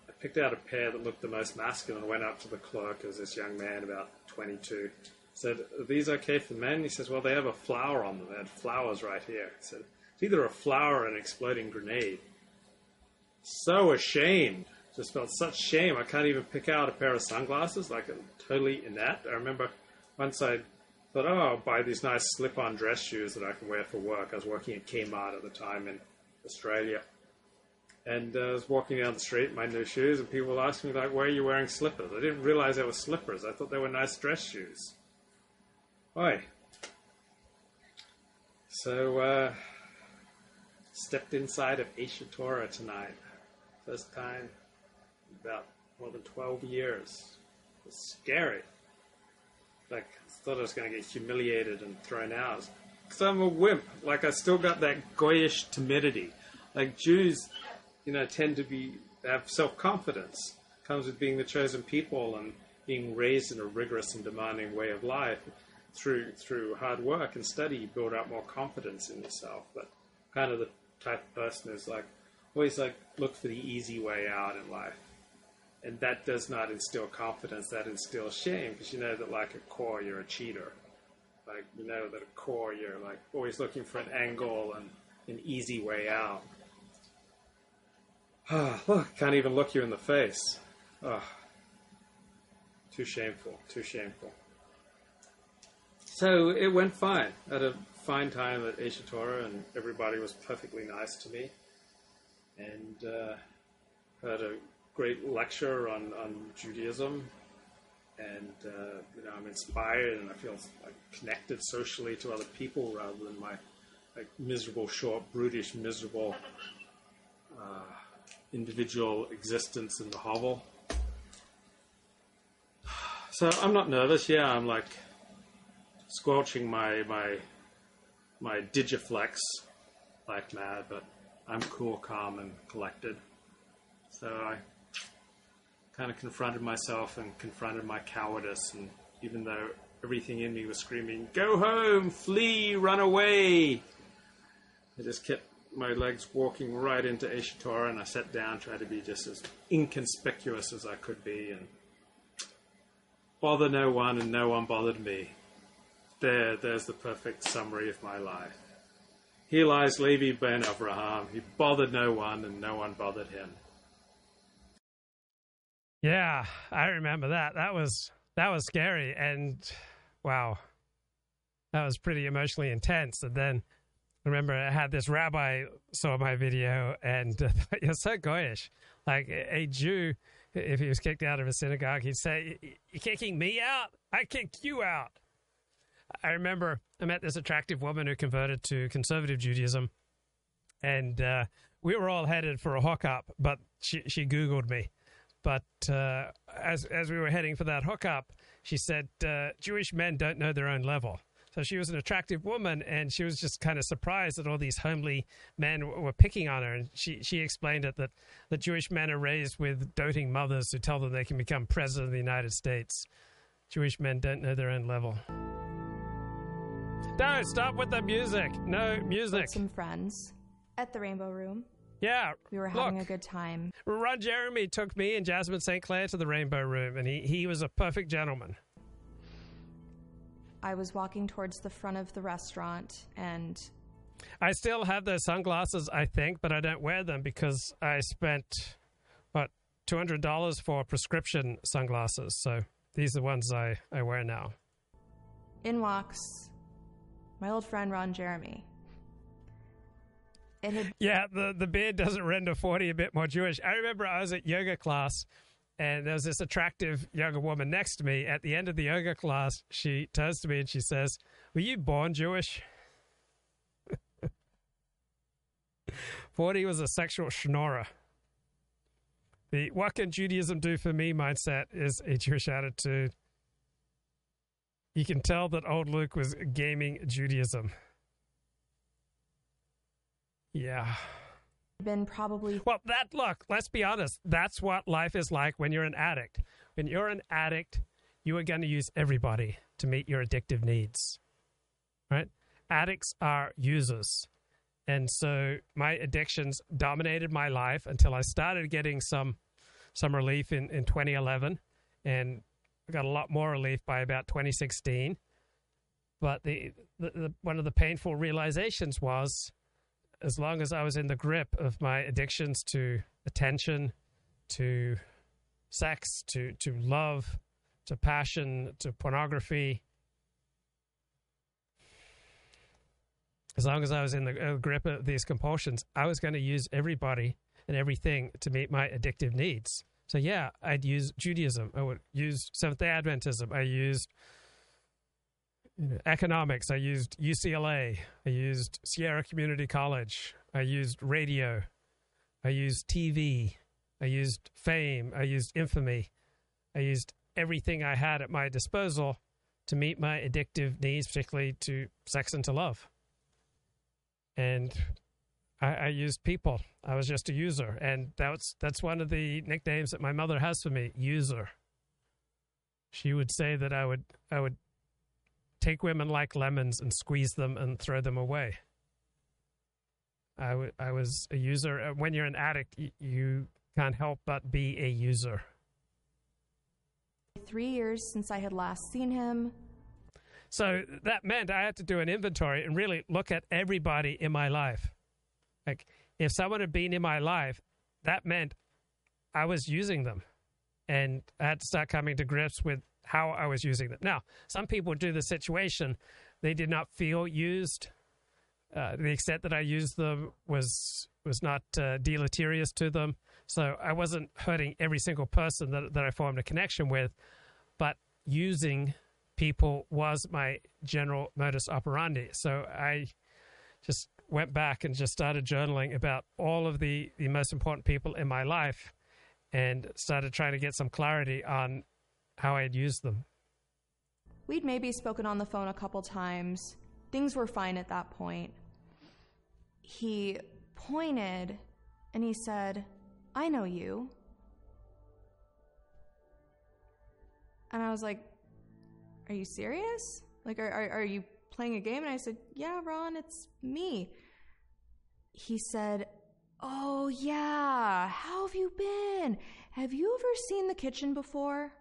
Speaker 33: I picked out a pair that looked the most masculine. Went up to the clerk, as this young man, about 22. Said, "Are these okay for men?" He says, "Well, they have a flower on them. They had flowers right here." I said, "It's either a flower or an exploding grenade." So ashamed. just felt such shame. I can't even pick out a pair of sunglasses, like I'm totally inept. I remember once I thought, oh, I'll buy these nice slip-on dress shoes that I can wear for work. I was working at Kmart at the time in Australia. And uh, I was walking down the street in my new shoes, and people were asking me, like, why are you wearing slippers? I didn't realize they were slippers. I thought they were nice dress shoes. Oi. So, uh, stepped inside of Torah tonight. First time in about more than 12 years. It was scary. Like, I thought I was going to get humiliated and thrown out. Because I'm a wimp. Like, I still got that goyish timidity. Like, Jews, you know, tend to be, have self confidence. Comes with being the chosen people and being raised in a rigorous and demanding way of life. Through through hard work and study, you build up more confidence in yourself. But kind of the type of person who's like always like look for the easy way out in life and that does not instill confidence that instills shame because you know that like a core you're a cheater. Like you know that a core you're like always looking for an angle and an easy way out. Ah *sighs* look can't even look you in the face. Oh too shameful too shameful. So it went fine. Had a fine time at Aish HaTorah and everybody was perfectly nice to me. And uh, had a great lecture on, on Judaism. And uh, you know, I'm inspired, and I feel like connected socially to other people rather than my like miserable, short, brutish, miserable uh, individual existence in the hovel. So I'm not nervous. Yeah, I'm like squelching my my my digiflex like mad, but I'm cool, calm, and collected. So I kind of confronted myself and confronted my cowardice. And even though everything in me was screaming, go home, flee, run away, I just kept my legs walking right into Aish and I sat down, tried to be just as inconspicuous as I could be and bother no one and no one bothered me. There, there's the perfect summary of my life. Here lies Levi ben Avraham. He bothered no one and no one bothered him.
Speaker 1: Yeah, I remember that. That was that was scary and wow. That was pretty emotionally intense. And then I remember I had this rabbi saw my video and *laughs* uh, you're so goyish. Like a Jew, if he was kicked out of a synagogue, he'd say, You're kicking me out? I kick you out. I remember I met this attractive woman who converted to conservative Judaism, and uh, we were all headed for a hookup, but she, she Googled me. But uh, as, as we were heading for that hookup, she said, uh, Jewish men don't know their own level. So she was an attractive woman, and she was just kind of surprised that all these homely men were picking on her. And she, she explained it that the Jewish men are raised with doting mothers who tell them they can become president of the United States. Jewish men don't know their own level. Don't stop with the music. No music.
Speaker 31: With some friends at the Rainbow Room.
Speaker 1: Yeah,
Speaker 31: we were having look, a good time.
Speaker 1: Ron Jeremy took me and Jasmin St. Claire to the Rainbow Room, and he, he was a perfect gentleman.
Speaker 31: I was walking towards the front of the restaurant, and
Speaker 1: I still have those sunglasses, I think, but I don't wear them because I spent what two hundred dollars for prescription sunglasses. So these are the ones I, I wear now.
Speaker 31: In walks my old friend Ron Jeremy.
Speaker 1: Had- yeah, the, the beard doesn't render 40 a bit more Jewish. I remember I was at yoga class and there was this attractive younger woman next to me. At the end of the yoga class, she turns to me and she says, Were you born Jewish? *laughs* 40 was a sexual schnorrer. The what can Judaism do for me mindset is a Jewish attitude. You can tell that old Luke was gaming Judaism. Yeah.
Speaker 31: Been probably.
Speaker 1: Well, that, look, let's be honest. That's what life is like when you're an addict. When you're an addict, you are going to use everybody to meet your addictive needs. Right? Addicts are users. And so my addictions dominated my life until I started getting some some relief in, in 2011. And got a lot more relief by about 2016. But the, the, the, one of the painful realizations was, as long as I was in the grip of my addictions to attention, to sex, to, to love, to passion, to pornography. As long as I was in the uh, grip of these compulsions, I was going to use everybody and everything to meet my addictive needs. So, yeah, I'd use Judaism. I would use Seventh day Adventism. I used economics. I used UCLA. I used Sierra Community College. I used radio. I used TV. I used fame. I used infamy. I used everything I had at my disposal to meet my addictive needs, particularly to sex and to love. And I, I used people. I was just a user, and that's that's one of the nicknames that my mother has for me, user. She would say that I would I would take women like lemons and squeeze them and throw them away. I, w- I was a user. Uh, when you're an addict, y- you can't help but be a user.
Speaker 31: Three years since I had last seen him.
Speaker 1: So that meant I had to do an inventory and really look at everybody in my life. Like, if someone had been in my life, that meant I was using them. And I had to start coming to grips with how I was using them. Now, some people do the situation, they did not feel used. Uh, the extent that I used them was was not uh, deleterious to them. So I wasn't hurting every single person that, that I formed a connection with, but using people was my general modus operandi. So I just went back and just started journaling about all of the, the most important people in my life and started trying to get some clarity on how I had used them.
Speaker 31: We'd maybe spoken on the phone a couple times. Things were fine at that point. He pointed and he said, I know you. And I was like, Are you serious? Like, are, are, are, you playing a game? And I said, Yeah, Ron, it's me. He said, Oh, yeah, how have you been? Have you ever seen the kitchen before?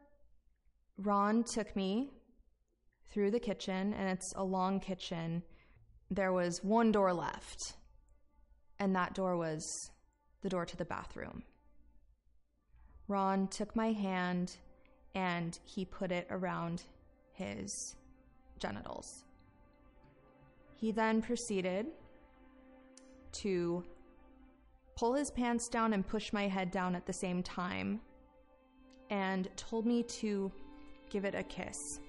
Speaker 31: Ron took me through the kitchen, and it's a long kitchen. There was one door left, and that door was the door to the bathroom. Ron took my hand and he put it around his genitals. He then proceeded to pull his pants down and push my head down at the same time and told me to give it a kiss.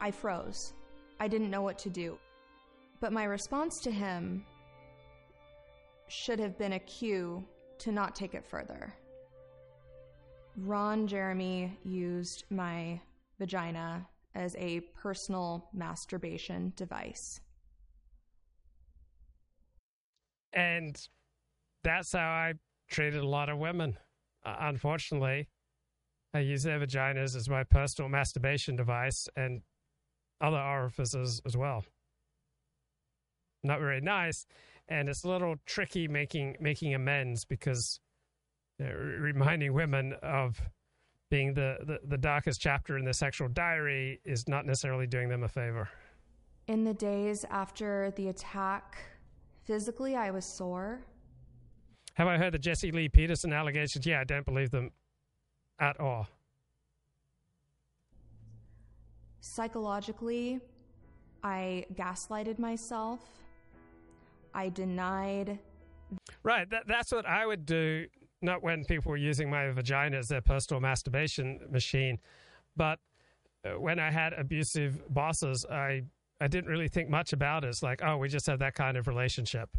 Speaker 31: I froze. I didn't know what to do. But my response to him should have been a cue to not take it further. Ron Jeremy used my vagina as a personal masturbation device.
Speaker 1: And that's how I treated a lot of women. Uh, unfortunately, I use their vaginas as my personal masturbation device and other orifices as well. Not very nice, and it's a little tricky making making amends because you know, reminding women of being the, the, the darkest chapter in their sexual diary is not necessarily doing them a favor.
Speaker 31: In the days after the attack, physically I was sore.
Speaker 1: Have I heard the Jesse Lee Peterson allegations? Yeah, I don't believe them at all.
Speaker 31: Psychologically, I gaslighted myself. I denied.
Speaker 1: Right, that, that's what I would do, not when people were using my vagina as their personal masturbation machine, but uh, when I had abusive bosses, I, I didn't really think much about it. It's like, oh, we just have that kind of relationship.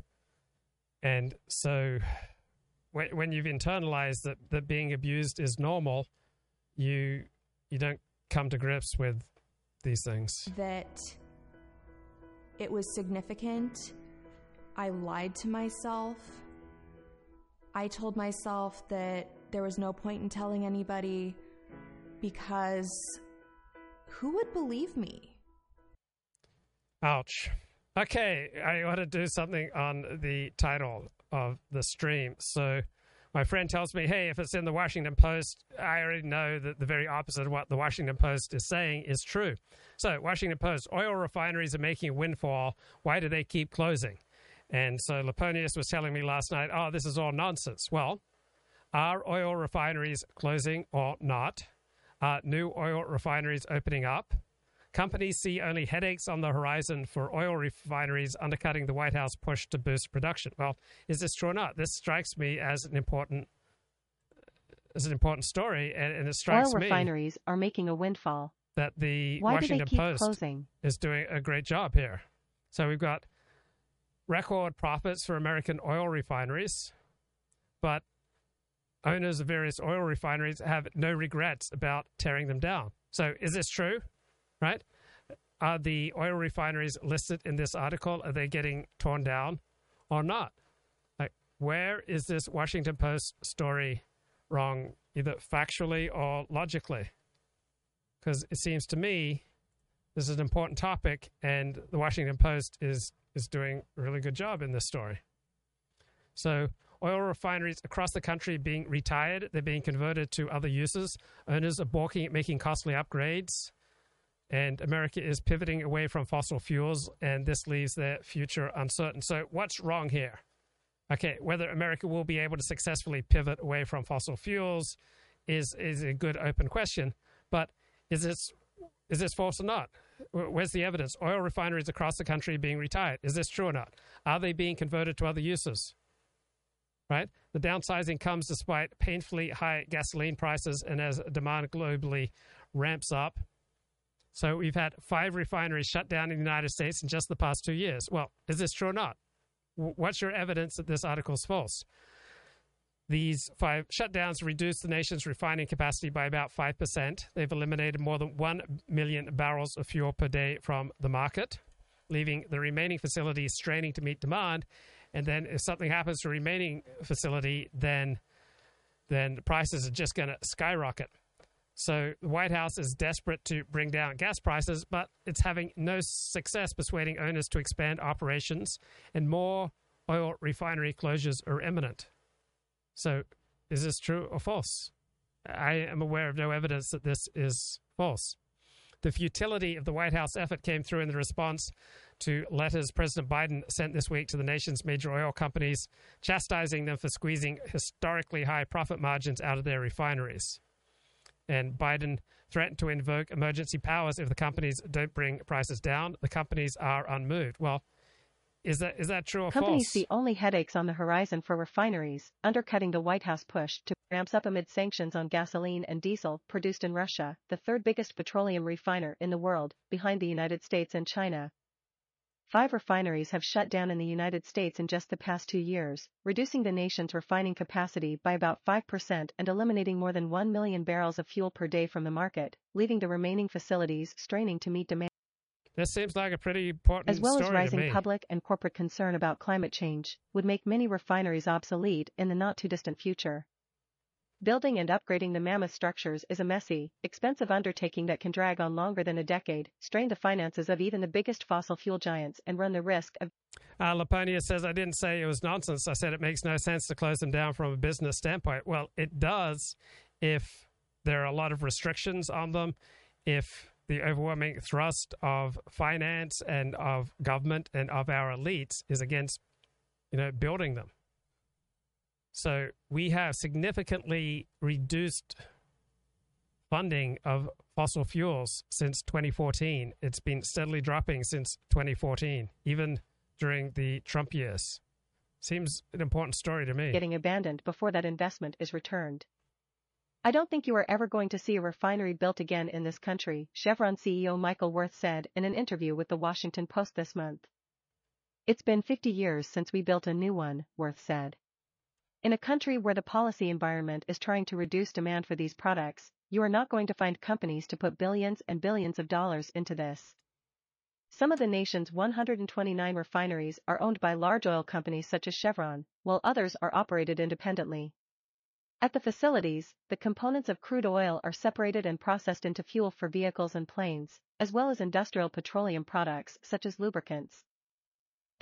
Speaker 1: And so when, when you've internalized that, that being abused is normal, you, you don't come to grips with these things.
Speaker 31: That it was significant. I lied to myself. I told myself that there was no point in telling anybody because who would believe me?
Speaker 1: Ouch. Okay, I want to do something on the title of the stream. So, my friend tells me, hey, if it's in the Washington Post, I already know that the very opposite of what the Washington Post is saying is true. So, Washington Post, oil refineries are making a windfall. Why do they keep closing? And so Laponius was telling me last night, oh, this is all nonsense. Well, are oil refineries closing or not? Are new oil refineries opening up? Companies see only headaches on the horizon for oil refineries undercutting the White House push to boost production. Well, is this true or not? This strikes me as an important as an important story, and, and it strikes
Speaker 34: oil
Speaker 1: me
Speaker 34: refineries are making a windfall.
Speaker 1: that the
Speaker 34: Why
Speaker 1: Washington Post
Speaker 34: closing?
Speaker 1: is doing a great job here. So we've got record profits for American oil refineries, but owners of various oil refineries have no regrets about tearing them down. So is this true? Right? Are the oil refineries listed in this article? Are they getting torn down or not? Like, where is this Washington Post story wrong, either factually or logically? Because it seems to me this is an important topic, and the Washington Post is is doing a really good job in this story. So, oil refineries across the country being retired, they're being converted to other uses. Owners are balking at making costly upgrades, and America is pivoting away from fossil fuels, and this leaves their future uncertain. So, what's wrong here? Okay, whether America will be able to successfully pivot away from fossil fuels is is a good open question, but is this is this false or not? Where's the evidence? Oil refineries across the country being retired. Is this true or not? Are they being converted to other uses? Right? The downsizing comes despite painfully high gasoline prices and as demand globally ramps up. So we've had five refineries shut down in the United States in just the past two years. Well, is this true or not? What's your evidence that this article is false? These five shutdowns reduced the nation's refining capacity by about 5%. They've eliminated more than 1 million barrels of fuel per day from the market, leaving the remaining facilities straining to meet demand. And then if something happens to a remaining facility, then then prices are just going to skyrocket. So the White House is desperate to bring down gas prices, but it's having no success persuading owners to expand operations, and more oil refinery closures are imminent. So, is this true or false? I am aware of no evidence that this is false. The futility of the White House effort came through in the response to letters President Biden sent this week to the nation's major oil companies, chastising them for squeezing historically high profit margins out of their refineries. And Biden threatened to invoke emergency powers if the companies don't bring prices down. The companies are unmoved. Well, is that is that true or
Speaker 34: Companies
Speaker 1: false?
Speaker 34: see only headaches on the horizon for refineries, undercutting the White House push to ramps up amid sanctions on gasoline and diesel produced in Russia, the third biggest petroleum refiner in the world, behind the United States and China. Five refineries have shut down in the United States in just the past two years, reducing the nation's refining capacity by about 5% and eliminating more than 1 million barrels of fuel per day from the market, leaving the remaining facilities straining to meet demand.
Speaker 1: This seems like a pretty important
Speaker 34: As well as rising public and corporate concern about climate change, would make many refineries obsolete in the not too distant future. Building and upgrading the mammoth structures is a messy, expensive undertaking that can drag on longer than a decade, strain the finances of even the biggest fossil fuel giants, and run the risk of
Speaker 1: Uh, Laponia says, I didn't say it was nonsense. I said it makes no sense to close them down from a business standpoint. Well, it does if there are a lot of restrictions on them, if the overwhelming thrust of finance and of government and of our elites is against, you know, building them. So we have significantly reduced funding of fossil fuels since 2014. It's been steadily dropping since 2014, even during the Trump years. Seems an important story to me.
Speaker 34: getting abandoned before that investment is returned. I don't think you are ever going to see a refinery built again in this country, Chevron CEO Michael Wirth said in an interview with the Washington Post this month. It's been 50 years since we built a new one, Wirth said. In a country where the policy environment is trying to reduce demand for these products, you are not going to find companies to put billions and billions of dollars into this. Some of the nation's 129 refineries are owned by large oil companies such as Chevron, while others are operated independently. At the facilities, the components of crude oil are separated and processed into fuel for vehicles and planes, as well as industrial petroleum products such as lubricants.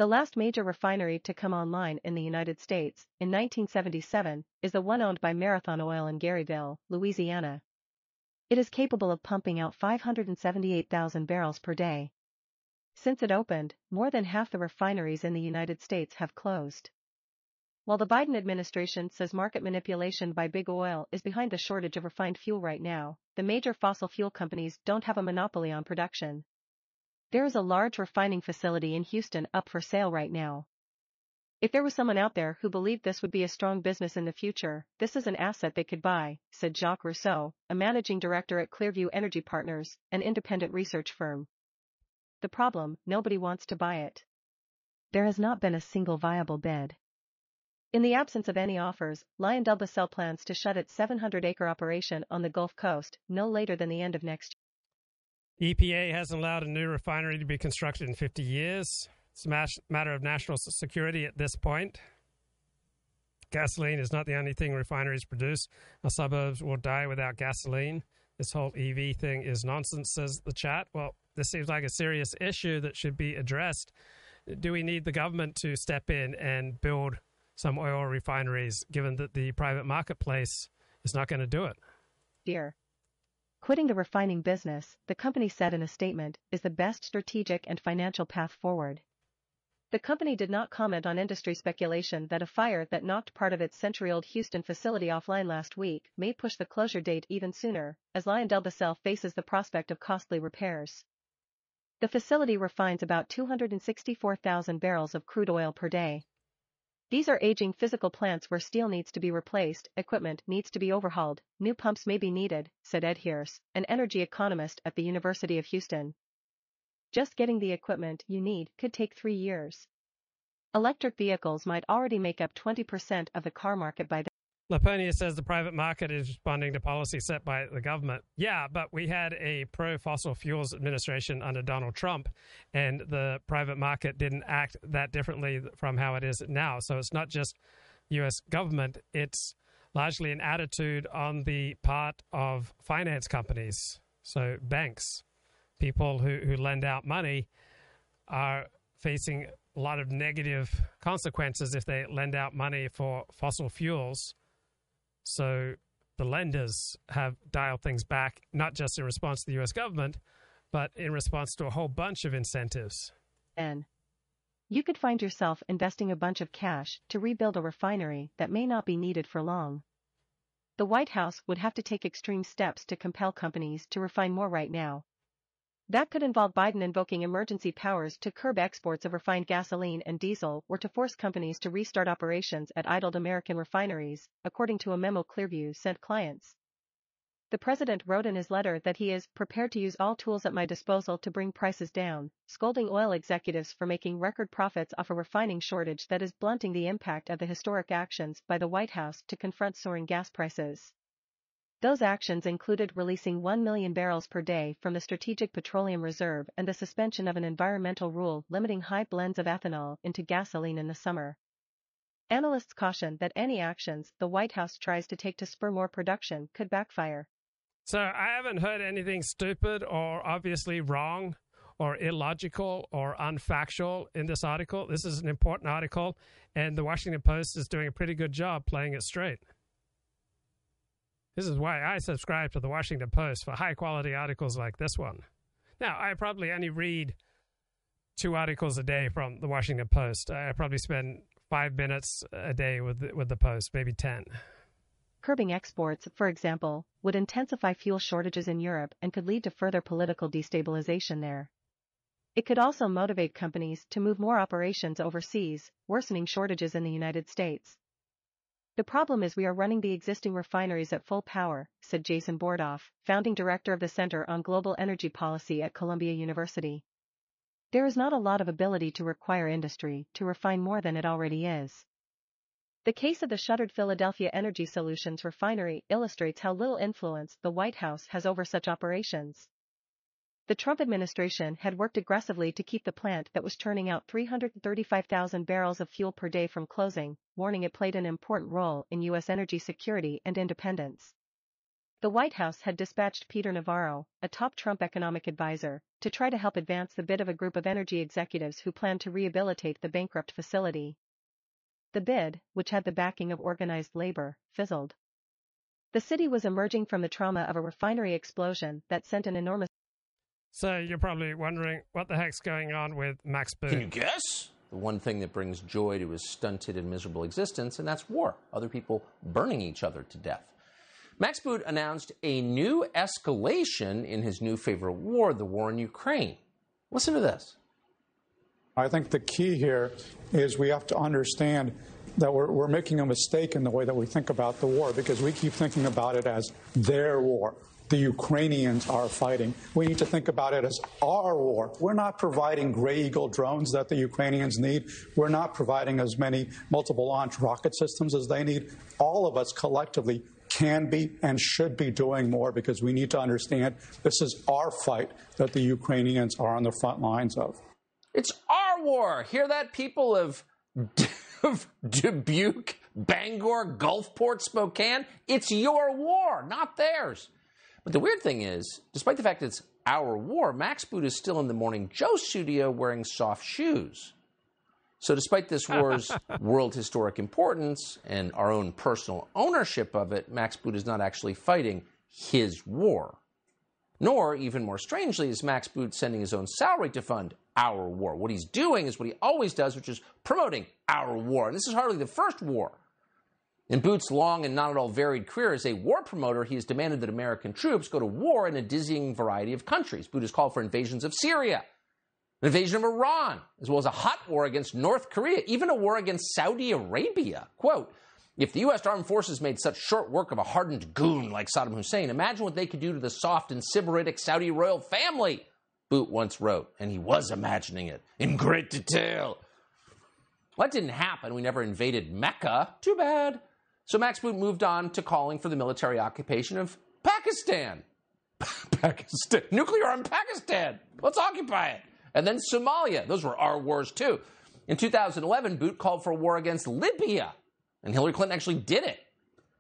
Speaker 34: The last major refinery to come online in the United States, in 1977, is the one owned by Marathon Oil in Garyville, Louisiana. It is capable of pumping out 578,000 barrels per day. Since it opened, more than half the refineries in the United States have closed. While the Biden administration says market manipulation by big oil is behind the shortage of refined fuel right now, the major fossil fuel companies don't have a monopoly on production. There is a large refining facility in Houston up for sale right now. If there was someone out there who believed this would be a strong business in the future, this is an asset they could buy, said Jacques Rousseau, a managing director at Clearview Energy Partners, an independent research firm. The problem, nobody wants to buy it. There has not been a single viable bid. In the absence of any offers, LyondellBasell plans to shut its 700-acre operation on the Gulf Coast no later than the end of next
Speaker 1: EPA hasn't allowed a new refinery to be constructed in 50 years. It's a matter of national security at this point. Gasoline is not the only thing refineries produce. Our suburbs will die without gasoline. This whole EV thing is nonsense, says the chat. Well, this seems like a serious issue that should be addressed. Do we need the government to step in and build some oil refineries, given that the private marketplace is not going to do it?
Speaker 34: Dear. Quitting the refining business, the company said in a statement, is the best strategic and financial path forward. The company did not comment on industry speculation that a fire that knocked part of its century-old Houston facility offline last week may push the closure date even sooner, as LyondellBasell faces the prospect of costly repairs. The facility refines about 264,000 barrels of crude oil per day. These are aging physical plants where steel needs to be replaced, equipment needs to be overhauled, new pumps may be needed, said Ed Hirs, an energy economist at the University of Houston. Just getting the equipment you need could take three years. Electric vehicles might already make up 20% of the car market by then.
Speaker 1: Laponia says the private market is responding to policy set by the government. Yeah, but we had a pro fossil fuels administration under Donald Trump, and the private market didn't act that differently from how it is now. So it's not just U.S. government, it's largely an attitude on the part of finance companies. So banks, people who, who lend out money, are facing a lot of negative consequences if they lend out money for fossil fuels so the lenders have dialed things back, not just in response to the US government, but in response to a whole bunch of incentives.
Speaker 34: And you could find yourself investing a bunch of cash to rebuild a refinery that may not be needed for long. The White House would have to take extreme steps to compel companies to refine more right now, that could involve Biden invoking emergency powers to curb exports of refined gasoline and diesel or to force companies to restart operations at idled American refineries, according to a memo Clearview sent clients. The president wrote in his letter that he is prepared to use all tools at my disposal to bring prices down, scolding oil executives for making record profits off a refining shortage that is blunting the impact of the historic actions by the White House to confront soaring gas prices. Those actions included releasing 1 million barrels per day from the Strategic Petroleum Reserve and the suspension of an environmental rule limiting high blends of ethanol into gasoline in the summer. Analysts caution that any actions the White House tries to take to spur more production could backfire.
Speaker 1: So I haven't heard anything stupid or obviously wrong or illogical or unfactual in this article. This is an important article, and the Washington Post is doing a pretty good job playing it straight. This is why I subscribe to the Washington Post for high quality articles like this one. Now, I probably only read two articles a day from the Washington Post. I probably spend five minutes a day with the, with the Post, maybe 10.
Speaker 34: Curbing exports, for example, would intensify fuel shortages in Europe and could lead to further political destabilization there. It could also motivate companies to move more operations overseas, worsening shortages in the United States. The problem is we are running the existing refineries at full power, said Jason Bordoff, founding director of the Center on Global Energy Policy at Columbia University. There is not a lot of ability to require industry to refine more than it already is. The case of the shuttered Philadelphia Energy Solutions refinery illustrates how little influence the White House has over such operations. The Trump administration had worked aggressively to keep the plant that was turning out 335,000 barrels of fuel per day from closing, warning it played an important role in U.S. energy security and independence. The White House had dispatched Peter Navarro, a top Trump economic advisor, to try to help advance the bid of a group of energy executives who planned to rehabilitate the bankrupt facility. The bid, which had the backing of organized labor, fizzled. The city was emerging from the trauma of a refinery explosion that sent an enormous
Speaker 1: So you're probably wondering what the heck's going on with Max Boot.
Speaker 2: Can you guess? The one thing that brings joy to his stunted and miserable existence, and that's war. Other people burning each other to death. Max Boot announced a new escalation in his new favorite war, the war in Ukraine. Listen to this.
Speaker 35: I think the key here is we have to understand that we're, we're making a mistake in the way that we think about the war because we keep thinking about it as their war. The Ukrainians are fighting. We need to think about it as our war. We're not providing Gray Eagle drones that the Ukrainians need. We're not providing as many multiple launch rocket systems as they need. All of us collectively can be and should be doing more because we need to understand this is our fight that the Ukrainians are on the front lines of.
Speaker 2: It's our war. Hear that, people of, of *laughs* Dubuque, Bangor, Gulfport, Spokane? It's your war, not theirs. But the weird thing is, despite the fact it's our war, Max Boot is still in the Morning Joe studio wearing soft shoes. So, despite this *laughs* war's world historic importance and our own personal ownership of it, Max Boot is not actually fighting his war. Nor, even more strangely, is Max Boot sending his own salary to fund our war. What he's doing is what he always does, which is promoting our war. And this is hardly the first war. In Boot's long and not at all varied career as a war promoter, he has demanded that American troops go to war in a dizzying variety of countries. Boot has called for invasions of Syria, an invasion of Iran, as well as a hot war against North Korea, even a war against Saudi Arabia. Quote, if the U.S. armed forces made such short work of a hardened goon like Saddam Hussein, imagine what they could do to the soft and sybaritic Saudi royal family, Boot once wrote, and he was imagining it in great detail. Well, didn't happen. We never invaded Mecca. Too bad. So Max Boot moved on to calling for the military occupation of Pakistan. *laughs* Pakistan. Nuclear armed Pakistan. Let's occupy it. And then Somalia. Those were our wars too. In 2011, Boot called for war against Libya. And Hillary Clinton actually did it.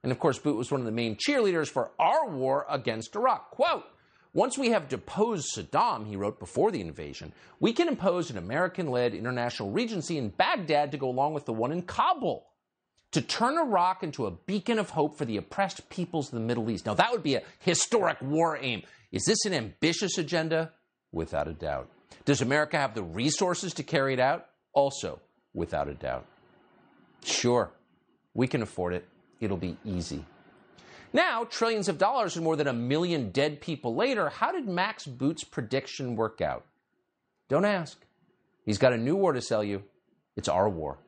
Speaker 2: And of course, Boot was one of the main cheerleaders for our war against Iraq. Quote, once we have deposed Saddam, he wrote before the invasion, we can impose an American led international regency in Baghdad to go along with the one in Kabul to turn Iraq into a beacon of hope for the oppressed peoples of the Middle East. Now, that would be a historic war aim. Is this an ambitious agenda? Without a doubt. Does America have the resources to carry it out? Also, without a doubt. Sure, we can afford it. It'll be easy. Now, trillions of dollars and more than a million dead people later, how did Max Boot's prediction work out? Don't ask. He's got a new war to sell you. It's our war.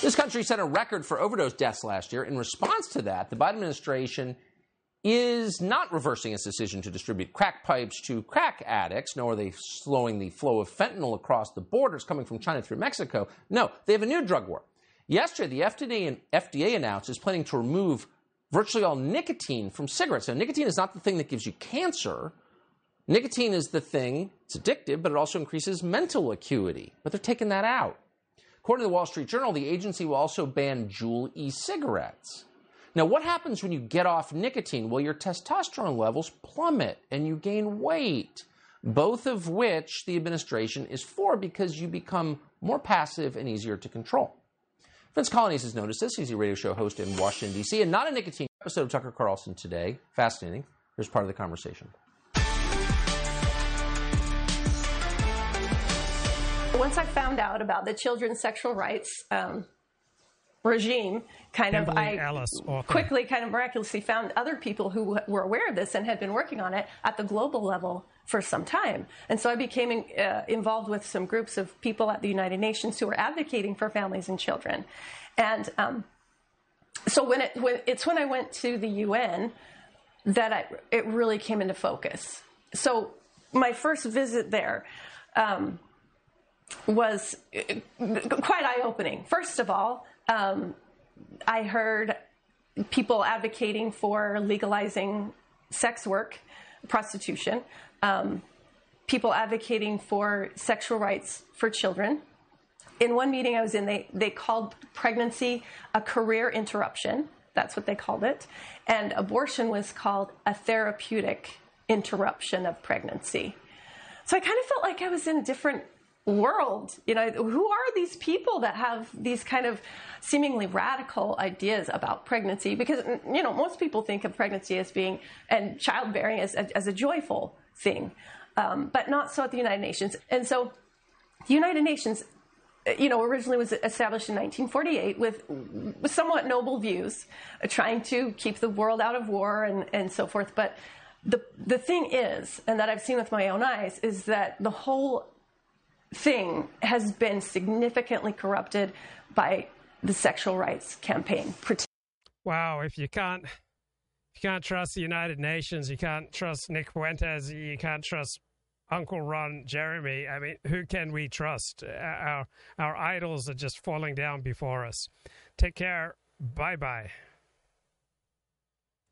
Speaker 2: This country set a record for overdose deaths last year. In response to that, the Biden administration is not reversing its decision to distribute crack pipes to crack addicts, nor are they slowing the flow of fentanyl across the borders coming from China through Mexico. No, they have a new drug war. Yesterday, the FDA, FDA announced it's planning to remove virtually all nicotine from cigarettes. Now, nicotine is not the thing that gives you cancer. Nicotine is the thing, it's addictive, but it also increases mental acuity. But they're taking that out. According to the Wall Street Journal, the agency will also ban Juul e cigarettes. Now, what happens when you get off nicotine? Well, your testosterone levels plummet and you gain weight, both of which the administration is for because you become more passive and easier to control. Vince Coglianese has noticed this. He's a radio show host in Washington, D.C., and not a nicotine episode of Tucker Carlson today. Fascinating. Here's part of the conversation.
Speaker 36: Once I found out about the children's sexual rights um, regime, kind of, I
Speaker 1: author.
Speaker 36: quickly, kind of miraculously found other people who were aware of this and had been working on it at the global level for some time. And so I became uh, involved with some groups of people at the United Nations who were advocating for families and children. And um, so when it when it's when I went to the UN that I, it really came into focus. So my first visit there. Um, was uh, quite eye opening. First of all, um, I heard people advocating for legalizing sex work, prostitution, um, people advocating for sexual rights for children. In one meeting I was in, they, they called pregnancy a career interruption. That's what they called it. And abortion was called a therapeutic interruption of pregnancy. So I kind of felt like I was in a different world. You know, who are these people that have these kind of seemingly radical ideas about pregnancy? Because, you know, most people think of pregnancy as being, and childbearing as, as a joyful thing, um, but not so at the United Nations. And so the United Nations, you know, originally was established in 1948 with, with somewhat noble views, uh, trying to keep the world out of war and, and so forth. But the, the thing is, and that I've seen with my own eyes, is that the whole thing has been significantly corrupted by the sexual rights campaign.
Speaker 1: Wow, if you can't if you can't trust the United Nations, you can't trust Nick Fuentes, you can't trust Uncle Ron Jeremy. I mean, who can we trust? Uh, our our idols are just falling down before us. Take care. Bye bye.